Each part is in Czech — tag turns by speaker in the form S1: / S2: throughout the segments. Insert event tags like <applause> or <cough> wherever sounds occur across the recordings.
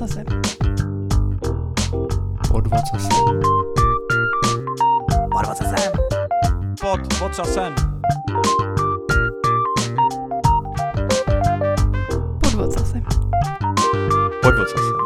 S1: ocasem.
S2: Pod vocasem.
S1: Pod ocasem.
S3: Pod vocasem.
S1: Pod ocasem.
S2: Pod vocasem.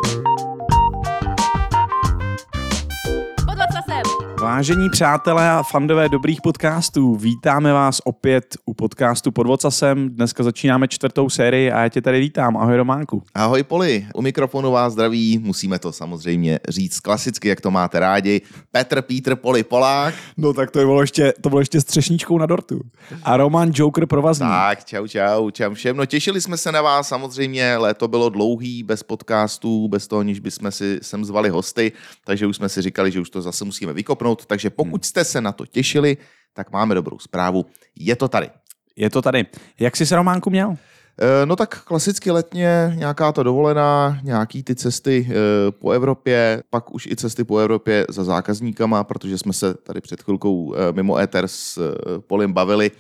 S2: Vážení přátelé a fandové dobrých podcastů, vítáme vás opět podcastu Pod vocasem. Dneska začínáme čtvrtou sérii a já tě tady vítám. Ahoj Románku.
S4: Ahoj Poli, u mikrofonu vás zdraví, musíme to samozřejmě říct klasicky, jak to máte rádi. Petr, Pítr, Poli, Polák.
S2: No tak to bylo ještě, to bylo ještě střešničkou na dortu. A Roman Joker provazní.
S4: Tak, čau, čau, čau všem. No těšili jsme se na vás, samozřejmě léto bylo dlouhý, bez podcastů, bez toho, aniž bychom si sem zvali hosty, takže už jsme si říkali, že už to zase musíme vykopnout, takže pokud jste se na to těšili, tak máme dobrou zprávu, je to tady.
S2: Je to tady. Jak jsi se Románku měl?
S4: Eh, No tak klasicky letně nějaká ta dovolená, nějaký ty cesty eh, po Evropě, pak už i cesty po Evropě za zákazníkama, protože jsme se tady před chvilkou eh, mimo éter s Polem bavili,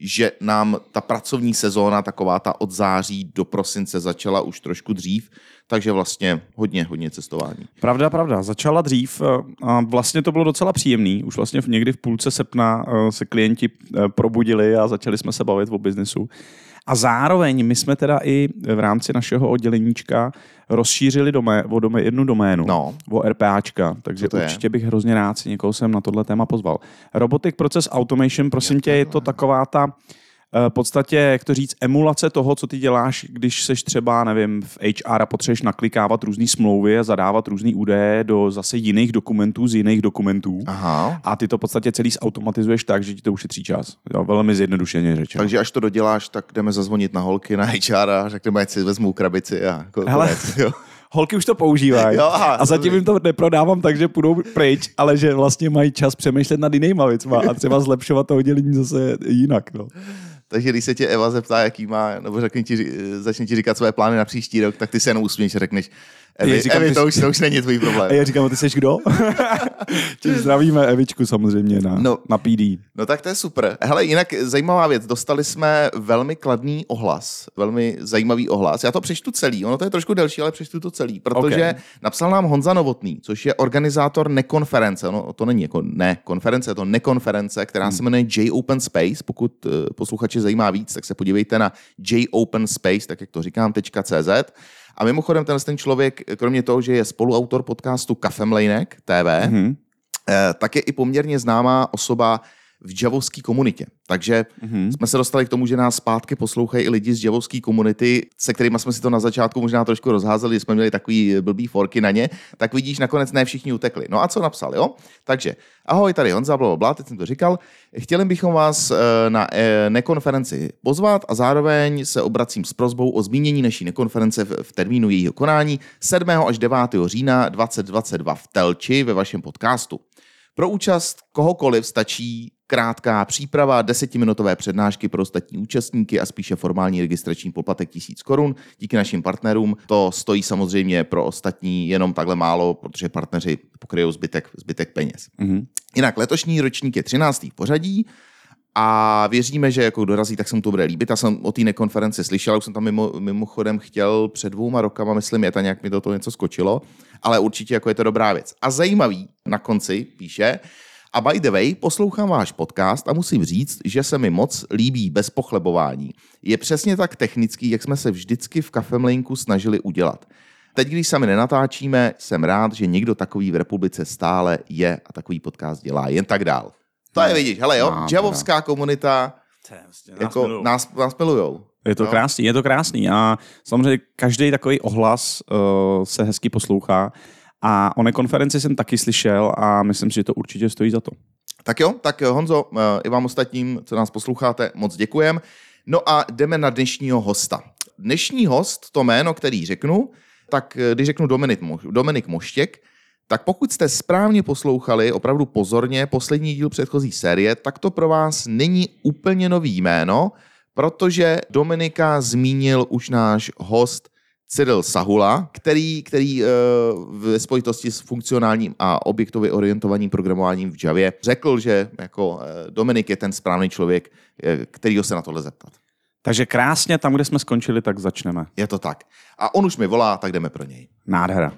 S4: že nám ta pracovní sezóna, taková ta od září do prosince začala už trošku dřív, takže vlastně hodně, hodně cestování.
S2: Pravda, pravda. Začala dřív eh, a vlastně to bylo docela příjemný. Už vlastně někdy v půlce srpna eh, se klienti eh, probudili a začali jsme se bavit o biznesu. A zároveň my jsme teda i v rámci našeho odděleníčka rozšířili domé, o domé, jednu doménu,
S4: No.
S2: o RPAčka, takže
S4: to je?
S2: určitě bych hrozně rád si někoho sem na tohle téma pozval. Robotic Process Automation, prosím tě, je to taková ta v podstatě, jak to říct, emulace toho, co ty děláš, když seš třeba, nevím, v HR a potřebuješ naklikávat různé smlouvy a zadávat různé údaje do zase jiných dokumentů z jiných dokumentů.
S4: Aha.
S2: A ty to v podstatě celý zautomatizuješ tak, že ti to ušetří čas. Jo, velmi zjednodušeně řečeno.
S4: Takže až to doděláš, tak jdeme zazvonit na holky, na HR a řekneme, ať si vezmu krabici a ko-
S2: Hele.
S4: konec, jo. <laughs>
S2: Holky už to používají.
S4: Jo, aha,
S2: a zatím jim to neprodávám tak, že půjdou pryč, ale že vlastně mají čas přemýšlet nad jinýma věcma a třeba zlepšovat to oddělení zase jinak. No.
S4: Takže když se tě Eva zeptá, jaký má, nebo řekne ti, začne ti říkat své plány na příští rok, tak ty se jenom usměješ a řekneš, Evi,
S2: Já říkám,
S4: Evi to, už, to už není tvůj
S2: A
S4: problém.
S2: já říkám, a ty jsi kdo? <laughs> Tím zdravíme Evičku samozřejmě na,
S4: No.
S2: na PD.
S4: No tak to je super. Hele, jinak zajímavá věc, dostali jsme velmi kladný ohlas, velmi zajímavý ohlas. Já to přečtu celý, ono to je trošku delší, ale přečtu to celý, protože
S2: Ok.
S4: napsal nám Honza Novotný, což je organizátor nekonference, no to není jako ne konference, je to nekonference, která
S2: Hmm.
S4: se jmenuje J Open Space. Pokud eh, posluchači zajímá víc, tak se podívejte na jopenspace, tak jak to říkám, .cz. A mimochodem tenhle ten člověk, kromě toho, že je spoluautor podcastu Kafemlejnek TV,
S2: Mhm.
S4: Eh, tak je i poměrně známá osoba v javovské komunitě. Takže
S2: Mhm.
S4: jsme se dostali k tomu, že nás zpátky poslouchají i lidi z javovské komunity, se kterými jsme si to na začátku možná trošku rozházeli, jsme měli takový blbý forky na ně, tak vidíš, nakonec ne všichni utekli. No a co napsal, jo? Takže, ahoj, tady Honza, bla, bla, teď jsem to říkal. Chtěli bychom vás eh, na eh, nekonferenci pozvat a zároveň se obracím s prozbou o zmínění naší nekonference v, v termínu jejího konání 7. až 9. října 2022 v Telči ve vašem podcastu. Pro účast kohokoliv stačí krátká příprava, desetiminutové přednášky pro ostatní účastníky a spíše formální registrační poplatek 1000 korun. Díky našim partnerům to stojí samozřejmě pro ostatní jenom takhle málo, protože partneři pokryjou zbytek, zbytek peněz.
S2: Mhm.
S4: Jinak letošní ročník je 13. v pořadí a věříme, že jako dorazí, tak se mu to bude líbit. Já jsem o té nekonferenci slyšel, už jsem tam mimo, mimochodem chtěl před dvouma rokama, myslím, je to nějak mi do toho něco skočilo, ale určitě jako je to dobrá věc. A zajímavý na konci píše, a by the way, poslouchám váš podcast a musím říct, že se mi moc líbí bez pochlebování. Je přesně tak technický, jak jsme se vždycky v Kafemlinku snažili udělat. Teď, když sami nenatáčíme, jsem rád, že někdo takový v republice stále je a takový podcast dělá. Jen tak dál. To je vidíš, hele jo,
S2: No,
S4: javovská komunita, jako nás, nás milujou.
S2: Je to
S4: Jo.
S2: krásný, je to krásný a samozřejmě každý takový ohlas uh, se hezky poslouchá a o nekonferenci jsem taky slyšel a myslím si, že to určitě stojí za to.
S4: Tak jo, tak jo, Honzo, eh, i vám ostatním, co nás posloucháte, moc děkujem. No a jdeme na dnešního hosta. Dnešní host, to jméno, který řeknu, tak eh, když řeknu Dominik, Dominik Moštěk, tak pokud jste správně poslouchali, opravdu pozorně, poslední díl předchozí série, tak to pro vás není úplně nový jméno, protože Dominika zmínil už náš host Cyril Sahula, který, který eh, ve spojitosti s funkcionálním a objektově orientovaným programováním v Javě řekl, že jako eh, Dominik je ten správný člověk, eh, kterýho se na tohle zeptat.
S2: Takže krásně tam, kde jsme skončili, tak začneme.
S4: Je to tak. A on už mi volá, tak jdeme pro něj.
S2: Nádhera.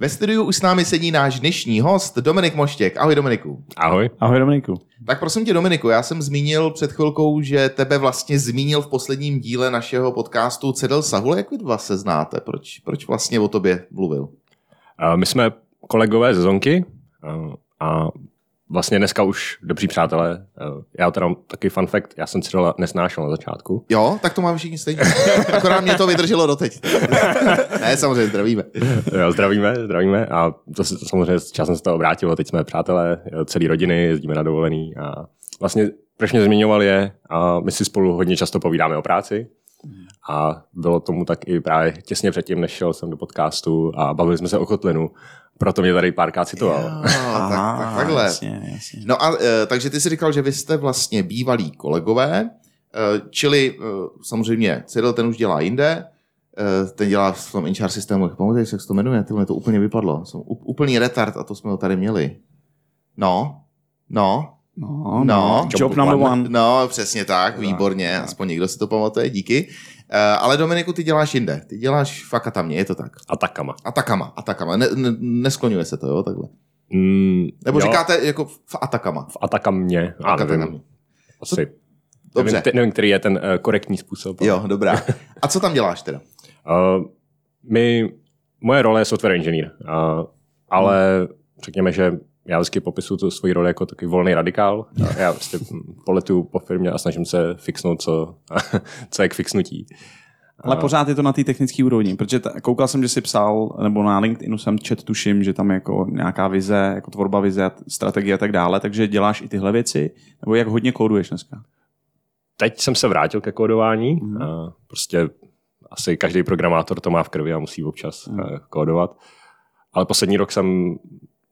S4: Ve studiu už s námi sedí náš dnešní host Dominik Moštěk. Ahoj Dominiku.
S5: Ahoj.
S2: Ahoj Dominiku.
S4: Tak prosím tě Dominiku, já jsem zmínil před chvilkou, že tebe vlastně zmínil v posledním díle našeho podcastu Cedel Sahul. Jak vy dva se znáte? Proč, proč vlastně o tobě mluvil?
S5: Uh, My jsme kolegové ze Zonky uh, a vlastně dneska už dobří přátelé. Uh, Já teda mám taky fun fact, já jsem Cyrila nesnášel na začátku.
S4: Jo, tak to máme všichni stejně. <laughs> Akorát mě to vydrželo doteď. <laughs> ne, samozřejmě zdravíme.
S5: Jo, zdravíme, zdravíme a to se to samozřejmě časem se to obrátilo. Teď jsme přátelé jo, celý rodiny, jezdíme na dovolený a vlastně proč mě zmiňoval je, a my si spolu hodně často povídáme o práci a bylo tomu tak i právě těsně předtím, než šel jsem do podcastu a bavili jsme se o kotlinu. Proto mě tady párkrát citoval.
S4: Jo, tak, tak, takhle.
S2: Jasně, jasně.
S4: No a e, takže ty si říkal, že vy jste vlastně bývalí kolegové, e, čili e, samozřejmě Cyril ten už dělá jinde, e, ten dělá v tom in systému, pamatuješ, jak se to jmenuje, tyhle to úplně vypadlo, jsem úplný retard a to jsme ho tady měli. No, no,
S2: No,
S4: No.
S2: no. Job number one.
S4: no, přesně tak, výborně, aspoň někdo si to pamatuje, díky. E, ale Dominiku, ty děláš jinde, ty děláš v Akatamě, je to tak.
S5: A takama.
S4: Atakama, Atakama, ne, ne, neskloňuje se to, jo, takhle.
S5: Mm,
S4: Nebo
S5: jo,
S4: říkáte jako v Atakama.
S5: v Atakamě. A nevím. Asi.
S4: Dobře.
S5: Nevím, nevím, který je ten uh, korektní způsob.
S4: Jo, dobrá. <laughs> A co tam děláš teda?
S5: Uh, my, moje role je software engineer, uh, ale řekněme, že já vždycky popisuju tu svoji roli jako takový volný radikál. <laughs> Já prostě poletuju po firmě a snažím se fixnout, co, <laughs> co je k fixnutí.
S2: Ale pořád je to na té technické úrovni, protože ta, koukal jsem, že si psal, nebo na LinkedInu jsem čet, tuším, že tam je jako nějaká vize, jako tvorba vize, strategie a tak dále, takže děláš i tyhle věci, nebo jak hodně kóduješ dneska?
S5: Teď jsem se vrátil ke kódování. Mm. Uh, prostě asi každý programátor to má v krvi a musí občas mm. uh, kódovat. Ale poslední rok jsem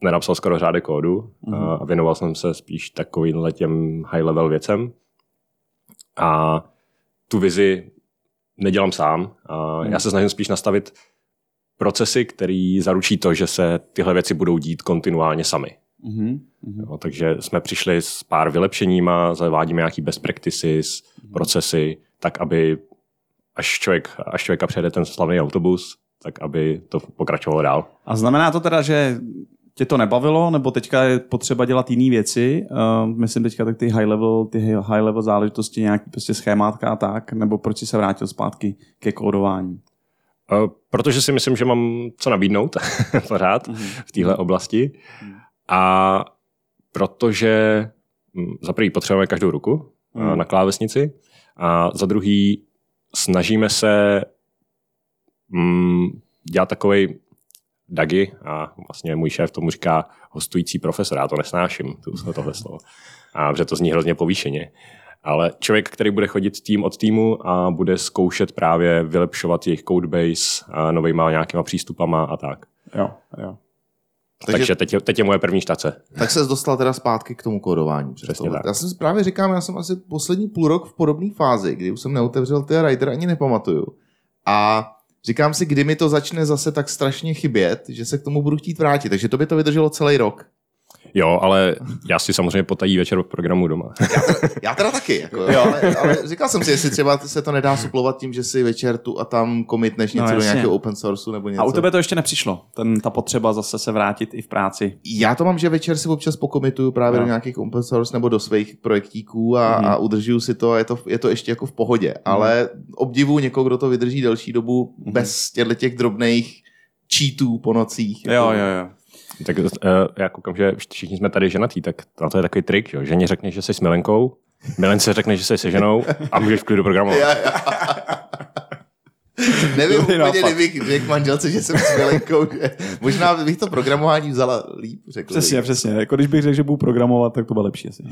S5: nenapsal skoro řádek kódu mm. uh, a věnoval jsem se spíš takovým těm high-level věcem. A tu vizi nedělám sám. A Já se snažím spíš nastavit procesy, které zaručí to, že se tyhle věci budou dít kontinuálně sami.
S2: Mhm.
S5: No, takže jsme přišli s pár vylepšeníma, zavádíme nějaký best practices, procesy, tak aby až, člověk, až člověka přijede ten slavný autobus, tak aby to pokračovalo dál.
S2: A znamená to teda, že tě to nebavilo, nebo teďka je potřeba dělat jiné věci? Uh, myslím teďka tak ty high level, ty high level záležitosti, nějaký prostě schémátka a tak, nebo proč jsi se vrátil zpátky ke kódování?
S5: Uh, Protože si myslím, že mám co nabídnout <laughs> pořád v téhle oblasti. A protože hm, za prvý potřebujeme každou ruku mm. na klávesnici a za druhý snažíme se mm, dělat takový Dagi a vlastně můj šéf tomu říká hostující profesor, já to nesnáším, to, tohle slovo, a protože to zní hrozně povýšeně. Ale člověk, který bude chodit tým od týmu a bude zkoušet právě vylepšovat jejich codebase a novýma nějakýma přístupama a tak.
S2: Jo, jo.
S4: Takže-
S5: Takže, teď, je, teď je moje první štace.
S4: Tak se dostal teda zpátky k tomu kódování. přes
S5: Přesně tak.
S4: Já jsem si právě říkám, já jsem asi poslední půl rok v podobné fázi, kdy už jsem neotevřel ty Rider, ani nepamatuju. A říkám si, kdy mi to začne zase tak strašně chybět, že se k tomu budu chtít vrátit. Takže to by to vydrželo celý rok.
S5: Jo, ale já si samozřejmě potají večer programu doma. <laughs>
S4: Já teda taky, jako, jo, ale, ale, říkal jsem si, jestli třeba se to nedá suplovat tím, že si večer tu a tam komitneš něco
S2: No,
S4: do nějakého open sourceu nebo něco.
S2: A u tebe to ještě nepřišlo, ten, ta potřeba zase se vrátit i v práci.
S4: Já to mám, že večer si občas pokomituju právě
S2: No.
S4: do nějakých open source nebo do svých projektíků a,
S2: Mhm.
S4: a udržuju si to a je to, je to ještě jako v pohodě. Ale obdivu někoho, kdo to vydrží delší dobu
S2: Mhm.
S4: bez těchto těch drobných cheatů po nocích.
S2: Jo,
S4: jako-
S2: jo, jo.
S5: Tak uh, já koukám, že všichni jsme tady ženatý, tak na to je takový trik, že jo. Ženě řekne, že jsi s milenkou, milence řekne, že jsi se ženou a můžeš v klidu programovat.
S4: Já, já. Nevím úplně,
S2: nápad.
S4: kdybych řekl manželce, že jsem s milenkou. Že... Možná bych to programování vzala líp. Řekl
S2: Přesně,
S4: bych.
S2: přesně. Jako když bych řekl, že budu programovat, tak to bylo lepší asi.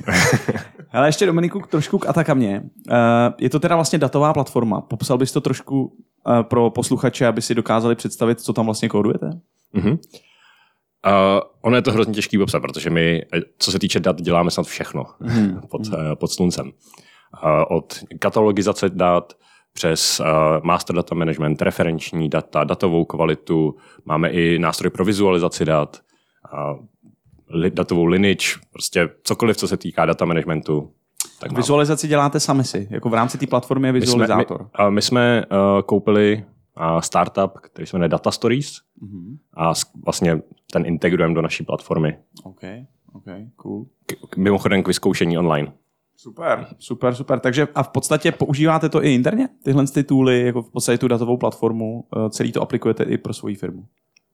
S2: <laughs> Ale ještě Dominiku trošku k Atakamě. Uh, je to teda vlastně datová platforma. Popsal bys to trošku uh, pro posluchače, aby si dokázali představit, co tam vlastně kódujete?
S5: Uh-huh. Uh, ono je to hrozně těžký popsat, protože my, eh, co se týče dat, děláme snad všechno
S2: Mhm. <laughs>
S5: pod, uh, pod sluncem. Uh, od katalogizace dat přes uh, master data management, referenční data, datovou kvalitu, máme i nástroj pro vizualizaci dat, uh, li, datovou lineage, prostě cokoliv, co se týká data managementu, Tak máme.
S2: Vizualizaci děláte sami si, jako v rámci té platformy je
S5: My jsme,
S2: vizualizátor.
S5: my, a my jsme uh, koupili uh, startup, který se jmenuje Data Stories
S2: Mhm.
S5: a vlastně ten integrujeme do naší platformy.
S2: OK, OK, cool.
S5: K, mimochodem k vyzkoušení online.
S2: Super, super, super. Takže a v podstatě používáte to i interně? Tyhle ty tooly, jako v podstatě tu datovou platformu, eh, celý to aplikujete i pro svoji firmu?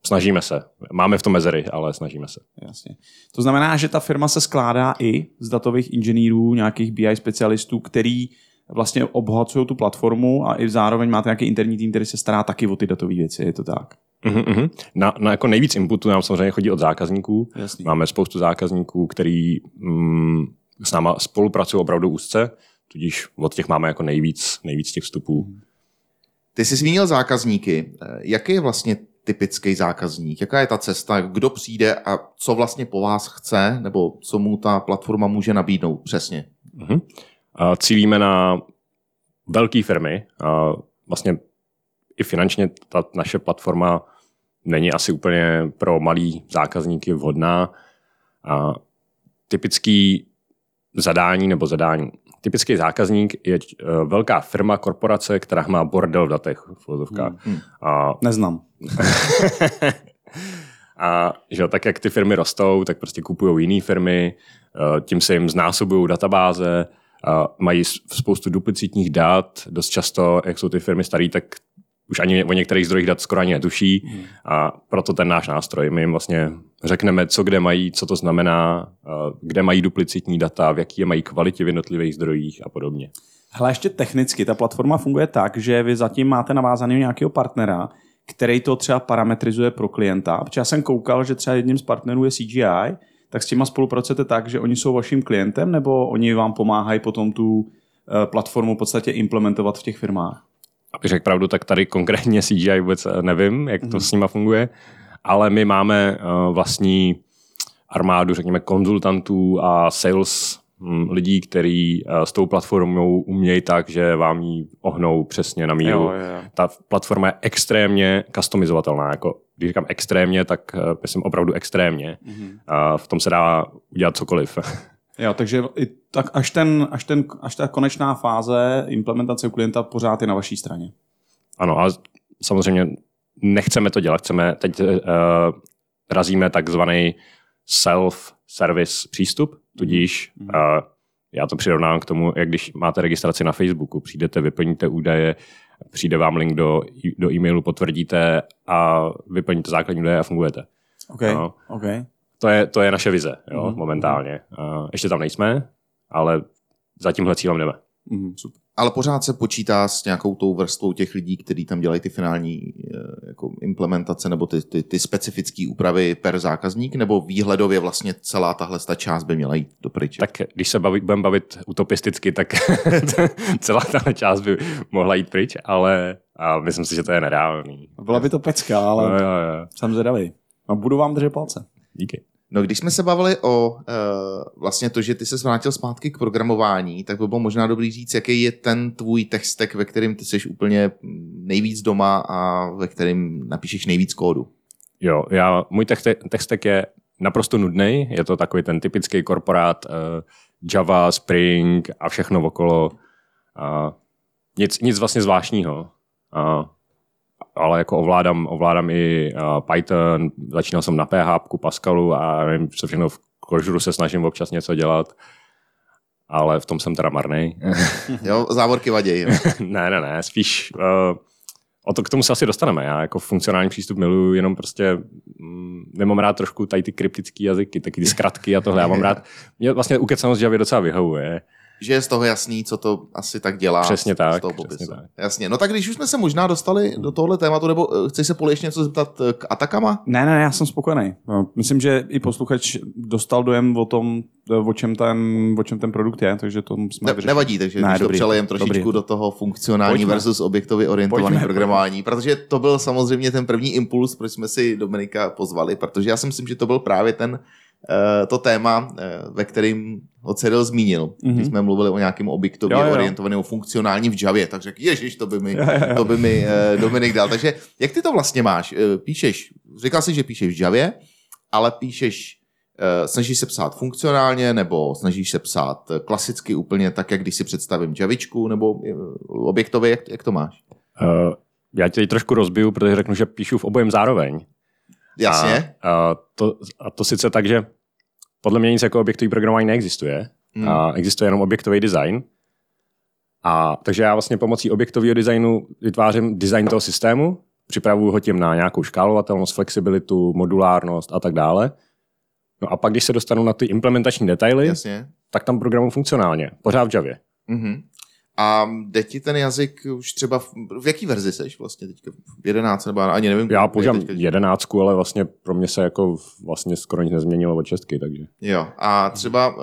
S5: Snažíme se. Máme v tom mezery, ale snažíme se.
S2: Jasně. To znamená, že ta firma se skládá i z datových inženýrů, nějakých BI specialistů, který vlastně obohacují tu platformu a i zároveň máte nějaký interní tým, který se stará taky o ty datové věci, je to tak?
S5: Mhm, mhm. Na, na jako nejvíc inputu nám samozřejmě chodí od zákazníků.
S2: Jasný.
S5: Máme spoustu zákazníků, který mm, s náma spolupracují opravdu úzce, tudíž od těch máme jako nejvíc, nejvíc těch vstupů.
S4: Ty jsi zmínil zákazníky. Eh, Jaký je vlastně typický zákazník? Jaká je ta cesta? Kdo přijde a co vlastně po vás chce? Nebo co mu ta platforma může nabídnout přesně?
S5: Mhm. A cílíme na velké firmy. A vlastně i finančně ta naše platforma není asi úplně pro malý zákazníky vhodná. A typický zadání nebo zadání. Typický zákazník je eh, velká firma, korporace, která má bordel v datech v vozovkách.
S4: Hmm.
S5: A
S2: Neznám. <laughs>
S5: a že jo, tak, jak ty firmy rostou, tak prostě kupují jiné firmy, eh, tím se jim znásobují databáze, a mají spoustu duplicitních dat, dost často, jak jsou ty firmy staré, tak už ani o některých zdrojích dat skoro ani netuší a proto ten náš nástroj. My jim vlastně řekneme, co kde mají, co to znamená, kde mají duplicitní data, v jaký je mají kvalitě v jednotlivých zdrojích a podobně.
S2: Hele, ještě technicky, ta platforma funguje tak, že vy zatím máte navázaný nějakého partnera, který to třeba parametrizuje pro klienta. Protože já jsem koukal, že třeba jedním z partnerů je CGI, tak s těma spolupracujete tak, že oni jsou vaším klientem, nebo oni vám pomáhají potom tu eh, platformu v podstatě implementovat v těch firmách?
S5: Abych řekl pravdu, tak tady konkrétně CGI vůbec eh, nevím, jak to s nima funguje, ale my máme uh, vlastní armádu, řekněme, konzultantů a sales hm, lidí, kteří uh, s tou platformou umějí tak, že vám ji ohnou přesně na míru.
S2: Jo, jo, jo.
S5: Ta platforma je extrémně customizovatelná. Jako, když říkám extrémně, tak myslím opravdu extrémně. Uh, v tom se dá udělat cokoliv. <laughs>
S2: Jo, takže i tak až, ten, až, ten, až ta konečná fáze implementace u klienta pořád je na vaší straně.
S5: Ano, a samozřejmě nechceme to dělat. Chceme, teď uh, razíme takzvaný self-service přístup, tudíž uh, já to přirovnám k tomu, jak když máte registraci na Facebooku, přijdete, vyplníte údaje, přijde vám link do, do e-mailu, potvrdíte a vyplníte základní údaje a fungujete.
S2: OK,
S5: No.
S2: OK.
S5: To je, to je naše vize jo,
S2: Mhm.
S5: momentálně. Uh, ještě tam nejsme, ale za tímhle cílem jdeme.
S2: Mhm, super.
S4: Ale pořád se počítá s nějakou tou vrstvou těch lidí, kteří tam dělají ty finální eh, jako implementace nebo ty, ty, ty specifické úpravy per zákazník, nebo výhledově vlastně celá tahle ta část by měla jít do pryč.
S5: Tak když se baví, budeme bavit utopisticky, tak <laughs> celá ta část by mohla jít pryč, ale a myslím si, že to je nereálný.
S2: Byla by to pecka, ale
S5: Jo, jo, jo.
S2: jsem zvědavý. A budu vám držet palce.
S5: Díky.
S4: No, když jsme se bavili o uh, vlastně to, že ty se vrátil zpátky k programování, tak by bylo možná dobrý říct, jaký je ten tvůj stack, ve kterým ty jsi úplně nejvíc doma a ve kterým napíšeš nejvíc kódu.
S5: Jo, já, můj stack je naprosto nudný, je to takový ten typický korporát uh, Java, Spring a všechno okolo. Uh, nic, nic vlastně zvláštního. Uh, ale jako ovládám, ovládám i uh, Python, začínal jsem na PHP, Pascalu a nevím, co všechno v Clojure se snažím občas něco dělat, ale v tom jsem teda marný. <laughs>
S4: Jo, závorky vaděj. Jo. <laughs>
S5: ne, ne, ne, spíš uh, o to k tomu se asi dostaneme. Já jako funkcionální přístup miluju, jenom prostě mm, nemám rád trošku tady ty kryptické jazyky, taky ty zkratky a tohle. Já mám <laughs> rád, mě vlastně ukecanost Javy docela vyhovuje.
S4: Že je z toho jasný, co to asi tak dělá.
S5: Přesně
S4: z,
S5: tak,
S4: Z toho
S5: přesně tak.
S4: Jasně. No tak když už jsme se možná dostali do tohle tématu, nebo eh, chceš se poli ještě něco zeptat eh, k Atakama?
S2: Ne, ne, já jsem spokojený. No, Myslím, že i posluchač dostal dojem o tom, o čem ten, o čem ten produkt je, takže to jsme
S4: Ne,
S2: vyřešili.
S4: nevadí, takže
S2: Ne,
S4: když to
S2: dobrý,
S4: přelejem trošičku
S2: dobrý.
S4: do toho funkcionální
S2: Pojďme.
S4: versus objektově orientovaný
S2: Pojďme,
S4: programování, protože to byl samozřejmě ten první impuls, proč jsme si Dominika pozvali, protože já si myslím, že to byl právě ten eh, to téma, eh, ve kterým ho Cyril zmínil, mm-hmm.
S2: Mhm.
S4: když jsme mluvili o nějakém objektově
S2: Jo, jo.
S4: orientovaném, o funkcionálním v Javě, tak řekl, ježiš, to by mi,
S2: Jo, jo,
S4: to by mi eh, Dominik dal. Takže jak ty to vlastně máš? Eh, Píšeš, říkal jsi, že píšeš v Javě, ale píšeš Eh, Snažíš se psát funkcionálně, nebo snažíš se psát eh, klasicky úplně tak, jak když si představím Javičku, nebo eh, objektově, jak, jak to máš?
S5: Uh, já tě trošku rozbiju, protože řeknu, že píšu v obojem zároveň.
S4: Jasně.
S5: A, a, to, a to sice tak, že podle mě nic jako objektový programování neexistuje.
S4: Hmm.
S5: A existuje jenom objektový design. A takže já vlastně pomocí objektového designu vytvářím design toho systému, připravuju ho tím na nějakou škálovatelnost, flexibilitu, modulárnost a tak dále. No a pak, když se dostanu na ty implementační detaily,
S4: Jasně.
S5: tak tam programu funkcionálně, pořád v Javě.
S4: Mhm. A jde ti ten jazyk už třeba, v, v jaký verzi seš vlastně teďka? V 11 nebo ani nevím.
S5: Já používám jedenáctku, ale vlastně pro mě se jako vlastně skoro nic nezměnilo od šestky, takže.
S4: Jo, a třeba uh,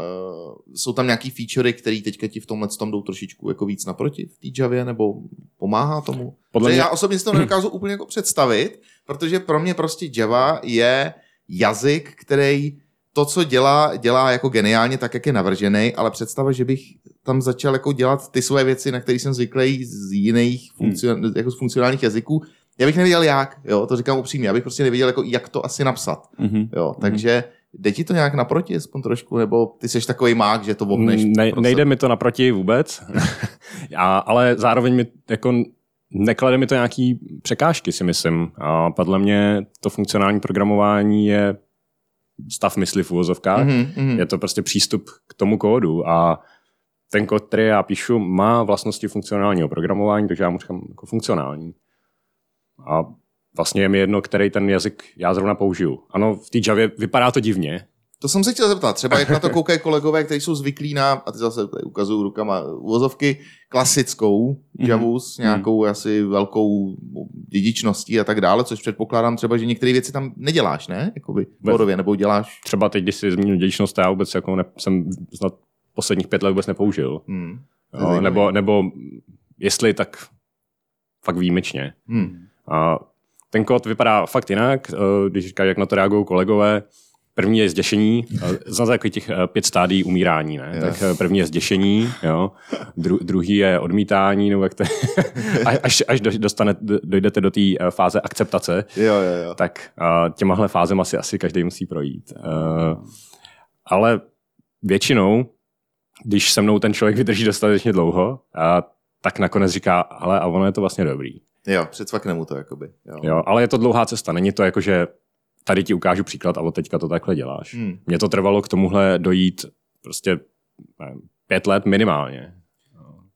S4: jsou tam nějaký featurey, které teďka ti v tomhle tom jdou trošičku jako víc naproti v té Javě, nebo pomáhá tomu?
S5: Podle mě-
S4: Já osobně si to nedokážu úplně jako představit, protože pro mě prostě Java je jazyk, který to, co dělá, dělá jako geniálně, tak, jak je navržený, ale představa, že bych tam začal jako dělat ty své věci, na které jsem zvyklý z jiných funkcion, jako z funkcionálních jazyků, já bych nevěděl jak, jo, to říkám upřímně, já bych prostě nevěděl, jako, jak to asi napsat.
S2: Mhm.
S4: Jo, takže jde ti to nějak naproti, aspoň trošku, nebo ty jsi takový mák, že to obneš?
S5: Ne,
S4: prostě?
S5: nejde mi to naproti vůbec, <laughs> a, ale zároveň mi jako neklade mi to nějaký překážky, si myslím. A podle mě to funkcionální programování je stav mysli v uvozovkách.
S4: Mhm, mhm.
S5: Je to prostě přístup k tomu kódu a ten kód, který já píšu, má vlastnosti funkcionálního programování, takže já mu říkám jako funkcionální. A vlastně je mi jedno, který ten jazyk já zrovna použiju. Ano, v té Javě vypadá to divně,
S4: To jsem se chtěl zeptat, třeba jak na to koukají kolegové, kteří jsou zvyklí na, a ty zase tady ukazuju rukama uvozovky, klasickou
S2: Mhm.
S4: Javu s nějakou asi velkou dědičností a tak dále, což předpokládám třeba, že některé věci tam neděláš, ne? Jakoby kódově, nebo děláš...
S5: třeba teď, když si zmínil dědičnost, já vůbec jako ne, jsem snad posledních pět let vůbec nepoužil.
S4: Hmm. Zajímavý.
S5: nebo, nebo jestli, tak fakt výjimečně.
S4: Hmm.
S5: A ten kód vypadá fakt jinak, eh, když říká, jak na to reagují kolegové. První je zděšení, znáte takových těch eh, pět stádií umírání, ne?
S4: Jo.
S5: Tak eh, první je zděšení, jo. Dru, druhý je odmítání, nebo jak to <laughs> až, až do- dostane, dojdete do té eh, fáze akceptace,
S4: Jo, jo, jo.
S5: tak těmahle fázema si asi každý musí projít. Ale většinou, když se mnou ten člověk vydrží dostatečně dlouho, uh, tak nakonec říká, ale a ono je to vlastně dobrý.
S4: Jo, předsvakne mu to, jakoby. Jo.
S5: Jo, ale je to dlouhá cesta, není to jako, že tady ti ukážu příklad a od teďka to takhle děláš.
S4: Hmm.
S5: Mně to trvalo k tomuhle dojít prostě nevím, pět let minimálně.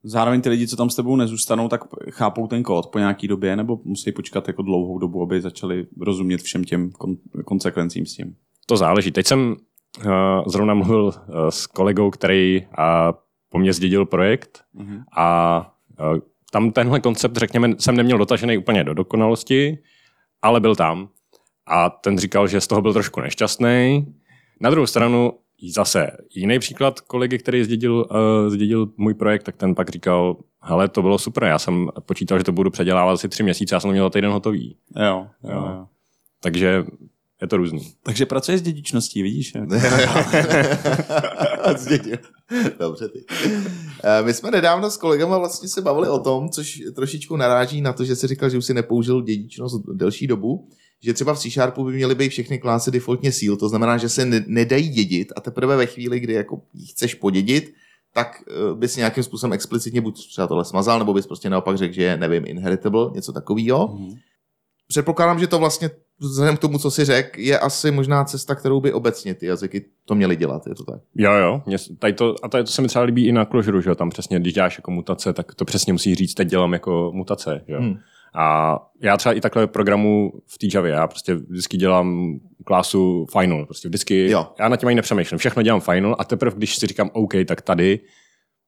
S2: Zároveň ty lidi, co tam s tebou nezůstanou, tak chápou ten kód po nějaký době, nebo musí počkat jako dlouhou dobu, aby začali rozumět všem těm kon- konsekvencím s tím.
S5: To záleží. Teď jsem uh, zrovna mluvil uh, s kolegou, který uh, po mně zdědil projekt
S2: Mhm.
S5: a uh, tam tenhle koncept, řekněme, jsem neměl dotažený úplně do dokonalosti, ale byl tam. A ten říkal, že z toho byl trošku nešťastný. Na druhou stranu zase jiný příklad kolegy, který zdědil, uh, zdědil můj projekt, tak ten pak říkal, hele, to bylo super, já jsem počítal, že to budu předělávat asi tři měsíce, já jsem to měl za týden hotový.
S2: Jo, jo,
S5: Jo.
S2: jo.
S5: Takže je to různý.
S2: Takže pracuješ s dědičností, vidíš? <laughs> <laughs>
S4: Dobře ty. Eh, My jsme nedávno s kolegama vlastně se bavili o tom, což trošičku naráží na to, že si říkal, že už si nepoužil dědičnost delší dobu, že třeba v C Sharpu by měly být všechny klásy defaultně seal, to znamená, že se ne- nedají dědit a teprve ve chvíli, kdy jako chceš podědit, tak eh, bys nějakým způsobem explicitně buď třeba tohle smazal, nebo bys prostě naopak řekl, že je, nevím, inheritable, něco takového.
S2: Mhm.
S4: Předpokládám, že to vlastně vzhledem k tomu, co si řekl, je asi možná cesta, kterou by obecně ty jazyky to měly dělat, je to tak?
S5: Jo, jo. Mě, tady to, a tady to se mi třeba líbí i na Clojure, že jo, tam přesně, když děláš jako mutace, tak to přesně musí říct, teď dělám jako mutace, že jo.
S4: Hmm.
S5: A já třeba i takhle programu v té Javě, já prostě vždycky dělám klásu final, prostě vždycky,
S4: Jo.
S5: já na tím ani nepřemýšlím, všechno dělám final a teprve, když si říkám OK, tak tady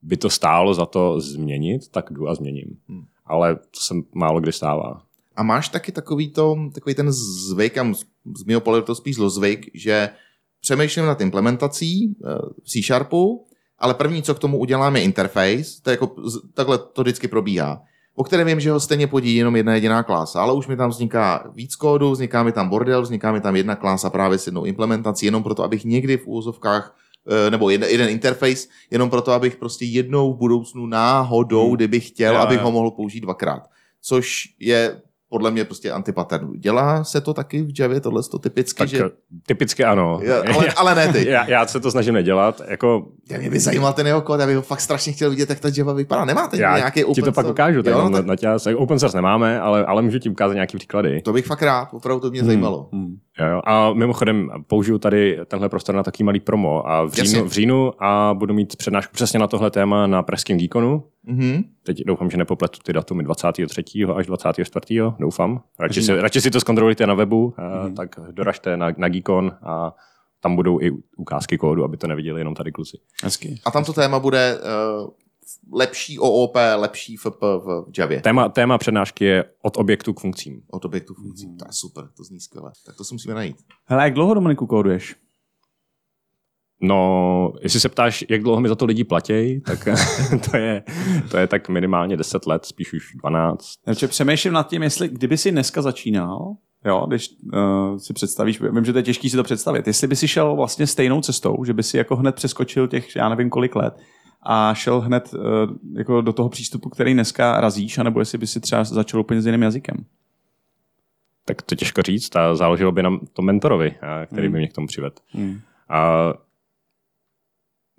S5: by to stálo za to změnit, tak jdu a změním.
S4: Hmm.
S5: Ale to se málo kdy stává.
S4: A máš taky takový, to, takový ten zvyk, a z mého pohledu to spíš zlozvyk, že přemýšlím nad implementací eh, v C Sharpu, ale první, co k tomu udělám, je interface. To je jako, takhle to vždycky probíhá. O kterém vím, že ho stejně podí jenom jedna jediná klasa, ale už mi tam vzniká víc kódu, vzniká mi tam bordel, vzniká mi tam jedna klasa právě s jednou implementací, jenom proto, abych někdy v úvozovkách eh, nebo jeden, jeden interface, jenom proto, abych prostě jednou v budoucnu náhodou,
S2: Hmm.
S4: kdybych chtěl,
S2: Jo,
S4: abych
S2: jo.
S4: ho mohl použít dvakrát. Což je podle mě prostě antipattern. Dělá se to taky v Javě, tohle to typicky,
S5: Tak
S4: že...
S5: že... typicky ano.
S4: Ja, <laughs> ale, ale ne ty.
S5: já, já, se to snažím nedělat. Jako,
S4: Já mě by zajímal ten jeho kód, já bych ho fakt strašně chtěl vidět, jak ta Java vypadá. Nemáte
S5: já
S4: nějaký
S5: ti
S4: open
S5: to pak ukážu. Tak
S4: Jo,
S5: na,
S4: tak
S5: na tě, open source nemáme, ale, ale můžu ti ukázat nějaký příklady.
S4: to bych fakt rád, opravdu to mě zajímalo.
S2: Hmm.
S5: Jo, jo. A mimochodem použiju tady tenhle prostor na takový malý promo a v
S4: Jasně.
S5: říjnu, v říjnu a budu mít přednášku přesně na tohle téma na Pražském Geekonu.
S4: Mhm.
S5: Teď doufám, že nepopletu ty datumy 23. až 24. doufám. Radši si, radši si to zkontrolujte na webu, mm. tak doražte na, na Geekon a tam budou i ukázky kódu, aby to neviděli jenom tady kluci.
S2: Hezky.
S4: A tamto téma bude uh, lepší OOP, lepší FP v Javě.
S5: Téma, téma přednášky je od objektu k funkcím.
S4: Od objektu funkcí. To je super, to zní skvěle. Tak to si musíme najít.
S2: Hele, jak dlouho Dominiku kóduješ?
S5: No, jestli se ptáš, jak dlouho mi za to lidi platí, tak <laughs> to je, to je tak minimálně 10 let, spíš už 12.
S2: Takže přemýšlím nad tím, jestli kdyby si dneska začínal, jo, když uh, si představíš, vím, že to je těžké si to představit, jestli by si šel vlastně stejnou cestou, že by si jako hned přeskočil těch, já nevím kolik let a šel hned uh, jako do toho přístupu, který dneska razíš, anebo jestli by si třeba začal úplně s jiným jazykem.
S5: Tak to těžko říct a záleželo by na tom mentorovi, a který by mě k tomu přivedl.
S2: Hmm.
S5: A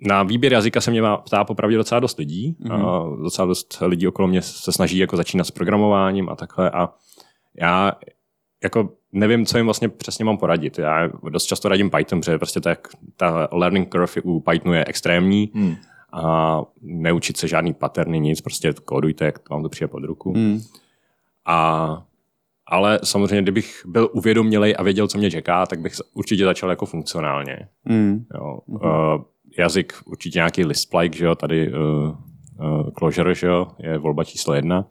S5: na výběr jazyka se mě ptá popravdě docela dost lidí.
S2: Mhm.
S5: A docela dost lidí okolo mě se snaží jako začínat s programováním a takhle. A já jako nevím, co jim vlastně přesně mám poradit. Já dost často radím Python, protože prostě tak ta learning curve u Pythonu je extrémní
S4: Hmm.
S5: A neučit se žádný paterny, nic, prostě kódujte, jak vám to přijde pod ruku.
S2: Hmm.
S5: A, ale samozřejmě, kdybych byl uvědomělej a věděl, co mě čeká, tak bych určitě začal jako funkcionálně.
S2: Hmm.
S5: Jo. Uh, jazyk určitě nějaký list-like, že jo, tady uh, uh, Clojure, že jo, je volba číslo jedna.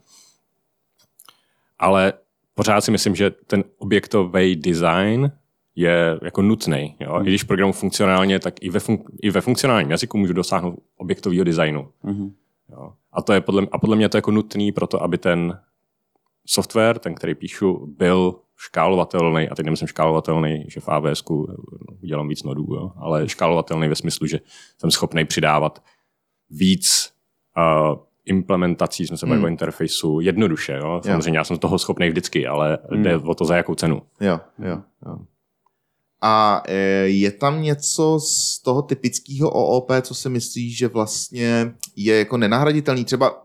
S5: Ale pořád si myslím, že ten objektový design je jako nutný. Jo? I když programu funkcionálně, tak i ve, fun- i ve funkcionálním jazyku můžu dosáhnout objektového designu.
S2: Mhm.
S5: Jo? A, to je podle, a podle mě to je jako nutný pro to, aby ten software, ten, který píšu, byl škálovatelný, a teď nemyslím škálovatelný, že v AWS udělám víc nodů, jo? ale škálovatelný ve smyslu, že jsem schopný přidávat víc uh, implementací, jsme se bavili
S4: Hmm.
S5: o interfejsu, jednoduše. Jo? Samozřejmě já jsem toho schopný vždycky, ale
S2: Hmm.
S5: jde o to, za jakou cenu.
S4: Jo, jo, jo. A e, je tam něco z toho typického OOP, co si myslíš, že vlastně je jako nenahraditelný? Třeba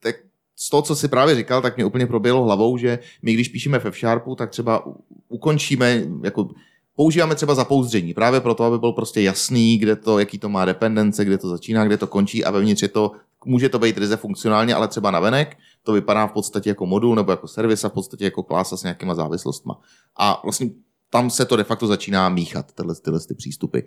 S4: tak z toho, co si právě říkal, tak mě úplně proběhlo hlavou, že my, když píšeme v F-Sharpu, tak třeba ukončíme, jako používáme třeba zapouzdření, právě proto, aby byl prostě jasný, kde to, jaký to má dependence, kde to začíná, kde to končí a vevnitř je to, může to být ryze funkcionálně, ale třeba navenek, to vypadá v podstatě jako modul nebo jako servis a v podstatě jako klasa s nějakýma závislostma. A vlastně tam se to de facto začíná míchat, tyhle, tyhle ty přístupy. E,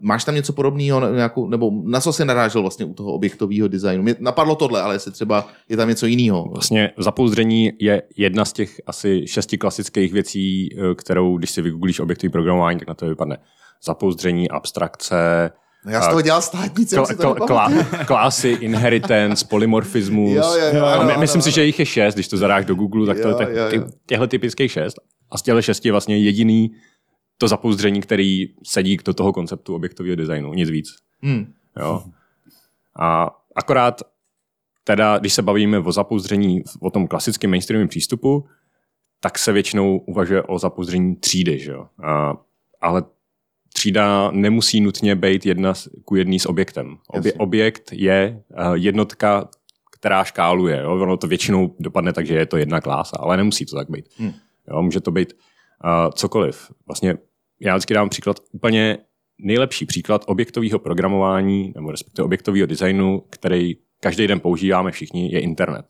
S4: máš tam něco podobného, nějakou, nebo na co se narážel vlastně u toho objektového designu? Mě napadlo tohle, ale jestli třeba je tam něco jiného.
S5: Vlastně zapouzdření je jedna z těch asi šesti klasických věcí, eh, kterou, když si vygooglíš objektový programování, tak na to vypadne. Zapouzdření, abstrakce,
S4: No já z toho dělal státnice,
S5: kla,
S4: si to
S5: kla,
S4: nepamatuju.
S5: kla, klásy, inheritance, polymorfismus.
S4: Jo, jo, jo, ano, ano,
S5: myslím si, že jich je šest, když to zadáš do Google, tak to
S4: Jo,
S5: je
S4: jo,
S5: ty,
S4: jo.
S5: těchto typických šest. A z těchto šesti je vlastně jediný to zapouzdření, který sedí do toho konceptu objektového designu, nic víc.
S4: Hmm.
S5: Jo. A akorát teda, když se bavíme o zapouzdření, o tom klasickém mainstreamovém přístupu, tak se většinou uvažuje o zapouzdření třídy, že jo. A, ale třída nemusí nutně být jedna ku jedný s objektem. Obje, objekt je uh, jednotka, která škáluje. Jo? Ono to většinou dopadne tak, že je to jedna klása, ale nemusí to tak být.
S4: Hmm.
S5: Jo? Může to být uh, cokoliv. Vlastně já vždycky dám příklad úplně nejlepší příklad objektového programování nebo respektive objektového designu, který každý den používáme všichni, je internet.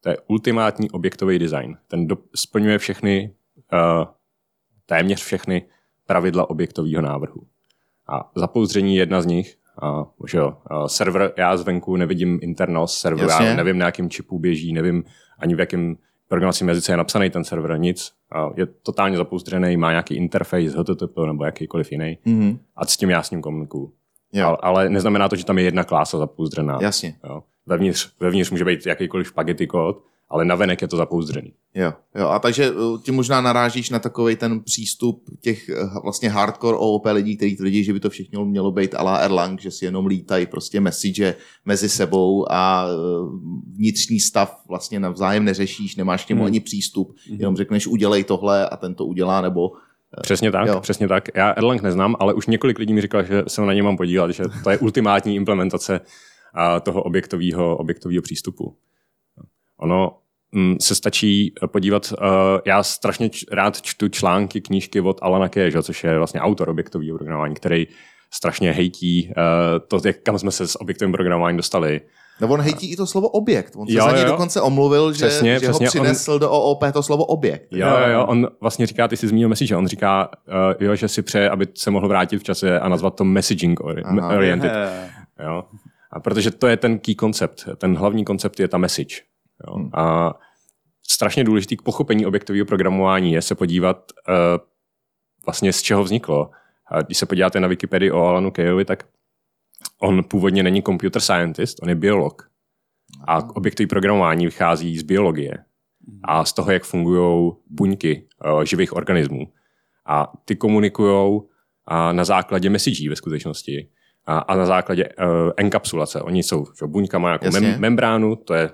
S5: To je ultimátní objektový design. Ten do, splňuje všechny, uh, téměř všechny pravidla objektového návrhu. A zapouzdření je jedna z nich. A, že jo, a server, já zvenku nevidím internos serveru, já nevím, na jakém čipu běží, nevím ani v jakém programovacím jazyce je napsaný ten server, nic. A je totálně zapouzdřený, má nějaký interface, HTTP nebo jakýkoliv jiný.
S4: Mhm.
S5: A s tím já s ním komunikuju.
S4: Jo.
S5: Ale, ale neznamená to, že tam je jedna klása zapouzdřená.
S4: Jasně.
S5: Jo. Vevnitř, vevnitř může být jakýkoliv spaghetti kód ale navenek je to zapouzdřený.
S4: Jo, jo, a takže uh, ti možná narážíš na takový ten přístup těch uh, vlastně hardcore OOP lidí, kteří tvrdí, že by to všechno mělo být a la Erlang, že si jenom lítají prostě message mezi sebou a uh, vnitřní stav vlastně navzájem neřešíš, nemáš k němu
S2: Hmm.
S4: ani přístup, jenom řekneš udělej tohle a ten to udělá, nebo
S5: Přesně tak,
S4: Jo.
S5: přesně tak. Já Erlang neznám, ale už několik lidí mi říkalo, že se na ně mám podívat, že to je ultimátní implementace toho objektového, objektového přístupu. Ono mm, se stačí podívat, uh, já strašně rád čtu články, knížky od Alana že, což je vlastně autor objektového programování, který strašně hejtí uh, to, jak, kam jsme se s objektovým programováním dostali.
S4: nebo on hejtí i to slovo objekt. On se
S5: Jo,
S4: za něj
S5: jo.
S4: dokonce omluvil, že,
S5: Přesně,
S4: že ho
S5: přesně, on-
S4: přinesl do OOP to slovo objekt.
S5: Jo, jo, jo, on vlastně říká, ty jsi zmínil message, on říká, uh, jo, že si přeje, aby se mohl vrátit v čase a nazvat to messaging ori-
S4: Aha.
S5: oriented. Jo? A protože to je ten key koncept, ten hlavní koncept je ta message. Jo?
S4: Hmm.
S5: A strašně důležitý k pochopení objektového programování je se podívat uh, vlastně z čeho vzniklo. A když se podíváte na Wikipedii o Alanu Kayovi, tak on původně není computer scientist, on je biolog. A objektový programování vychází z biologie a z toho, jak fungují buňky uh, živých organismů. A ty komunikují na základě messagí ve skutečnosti a, a na základě uh, enkapsulace. Oni jsou, že buňka má jako mem, membránu, to je,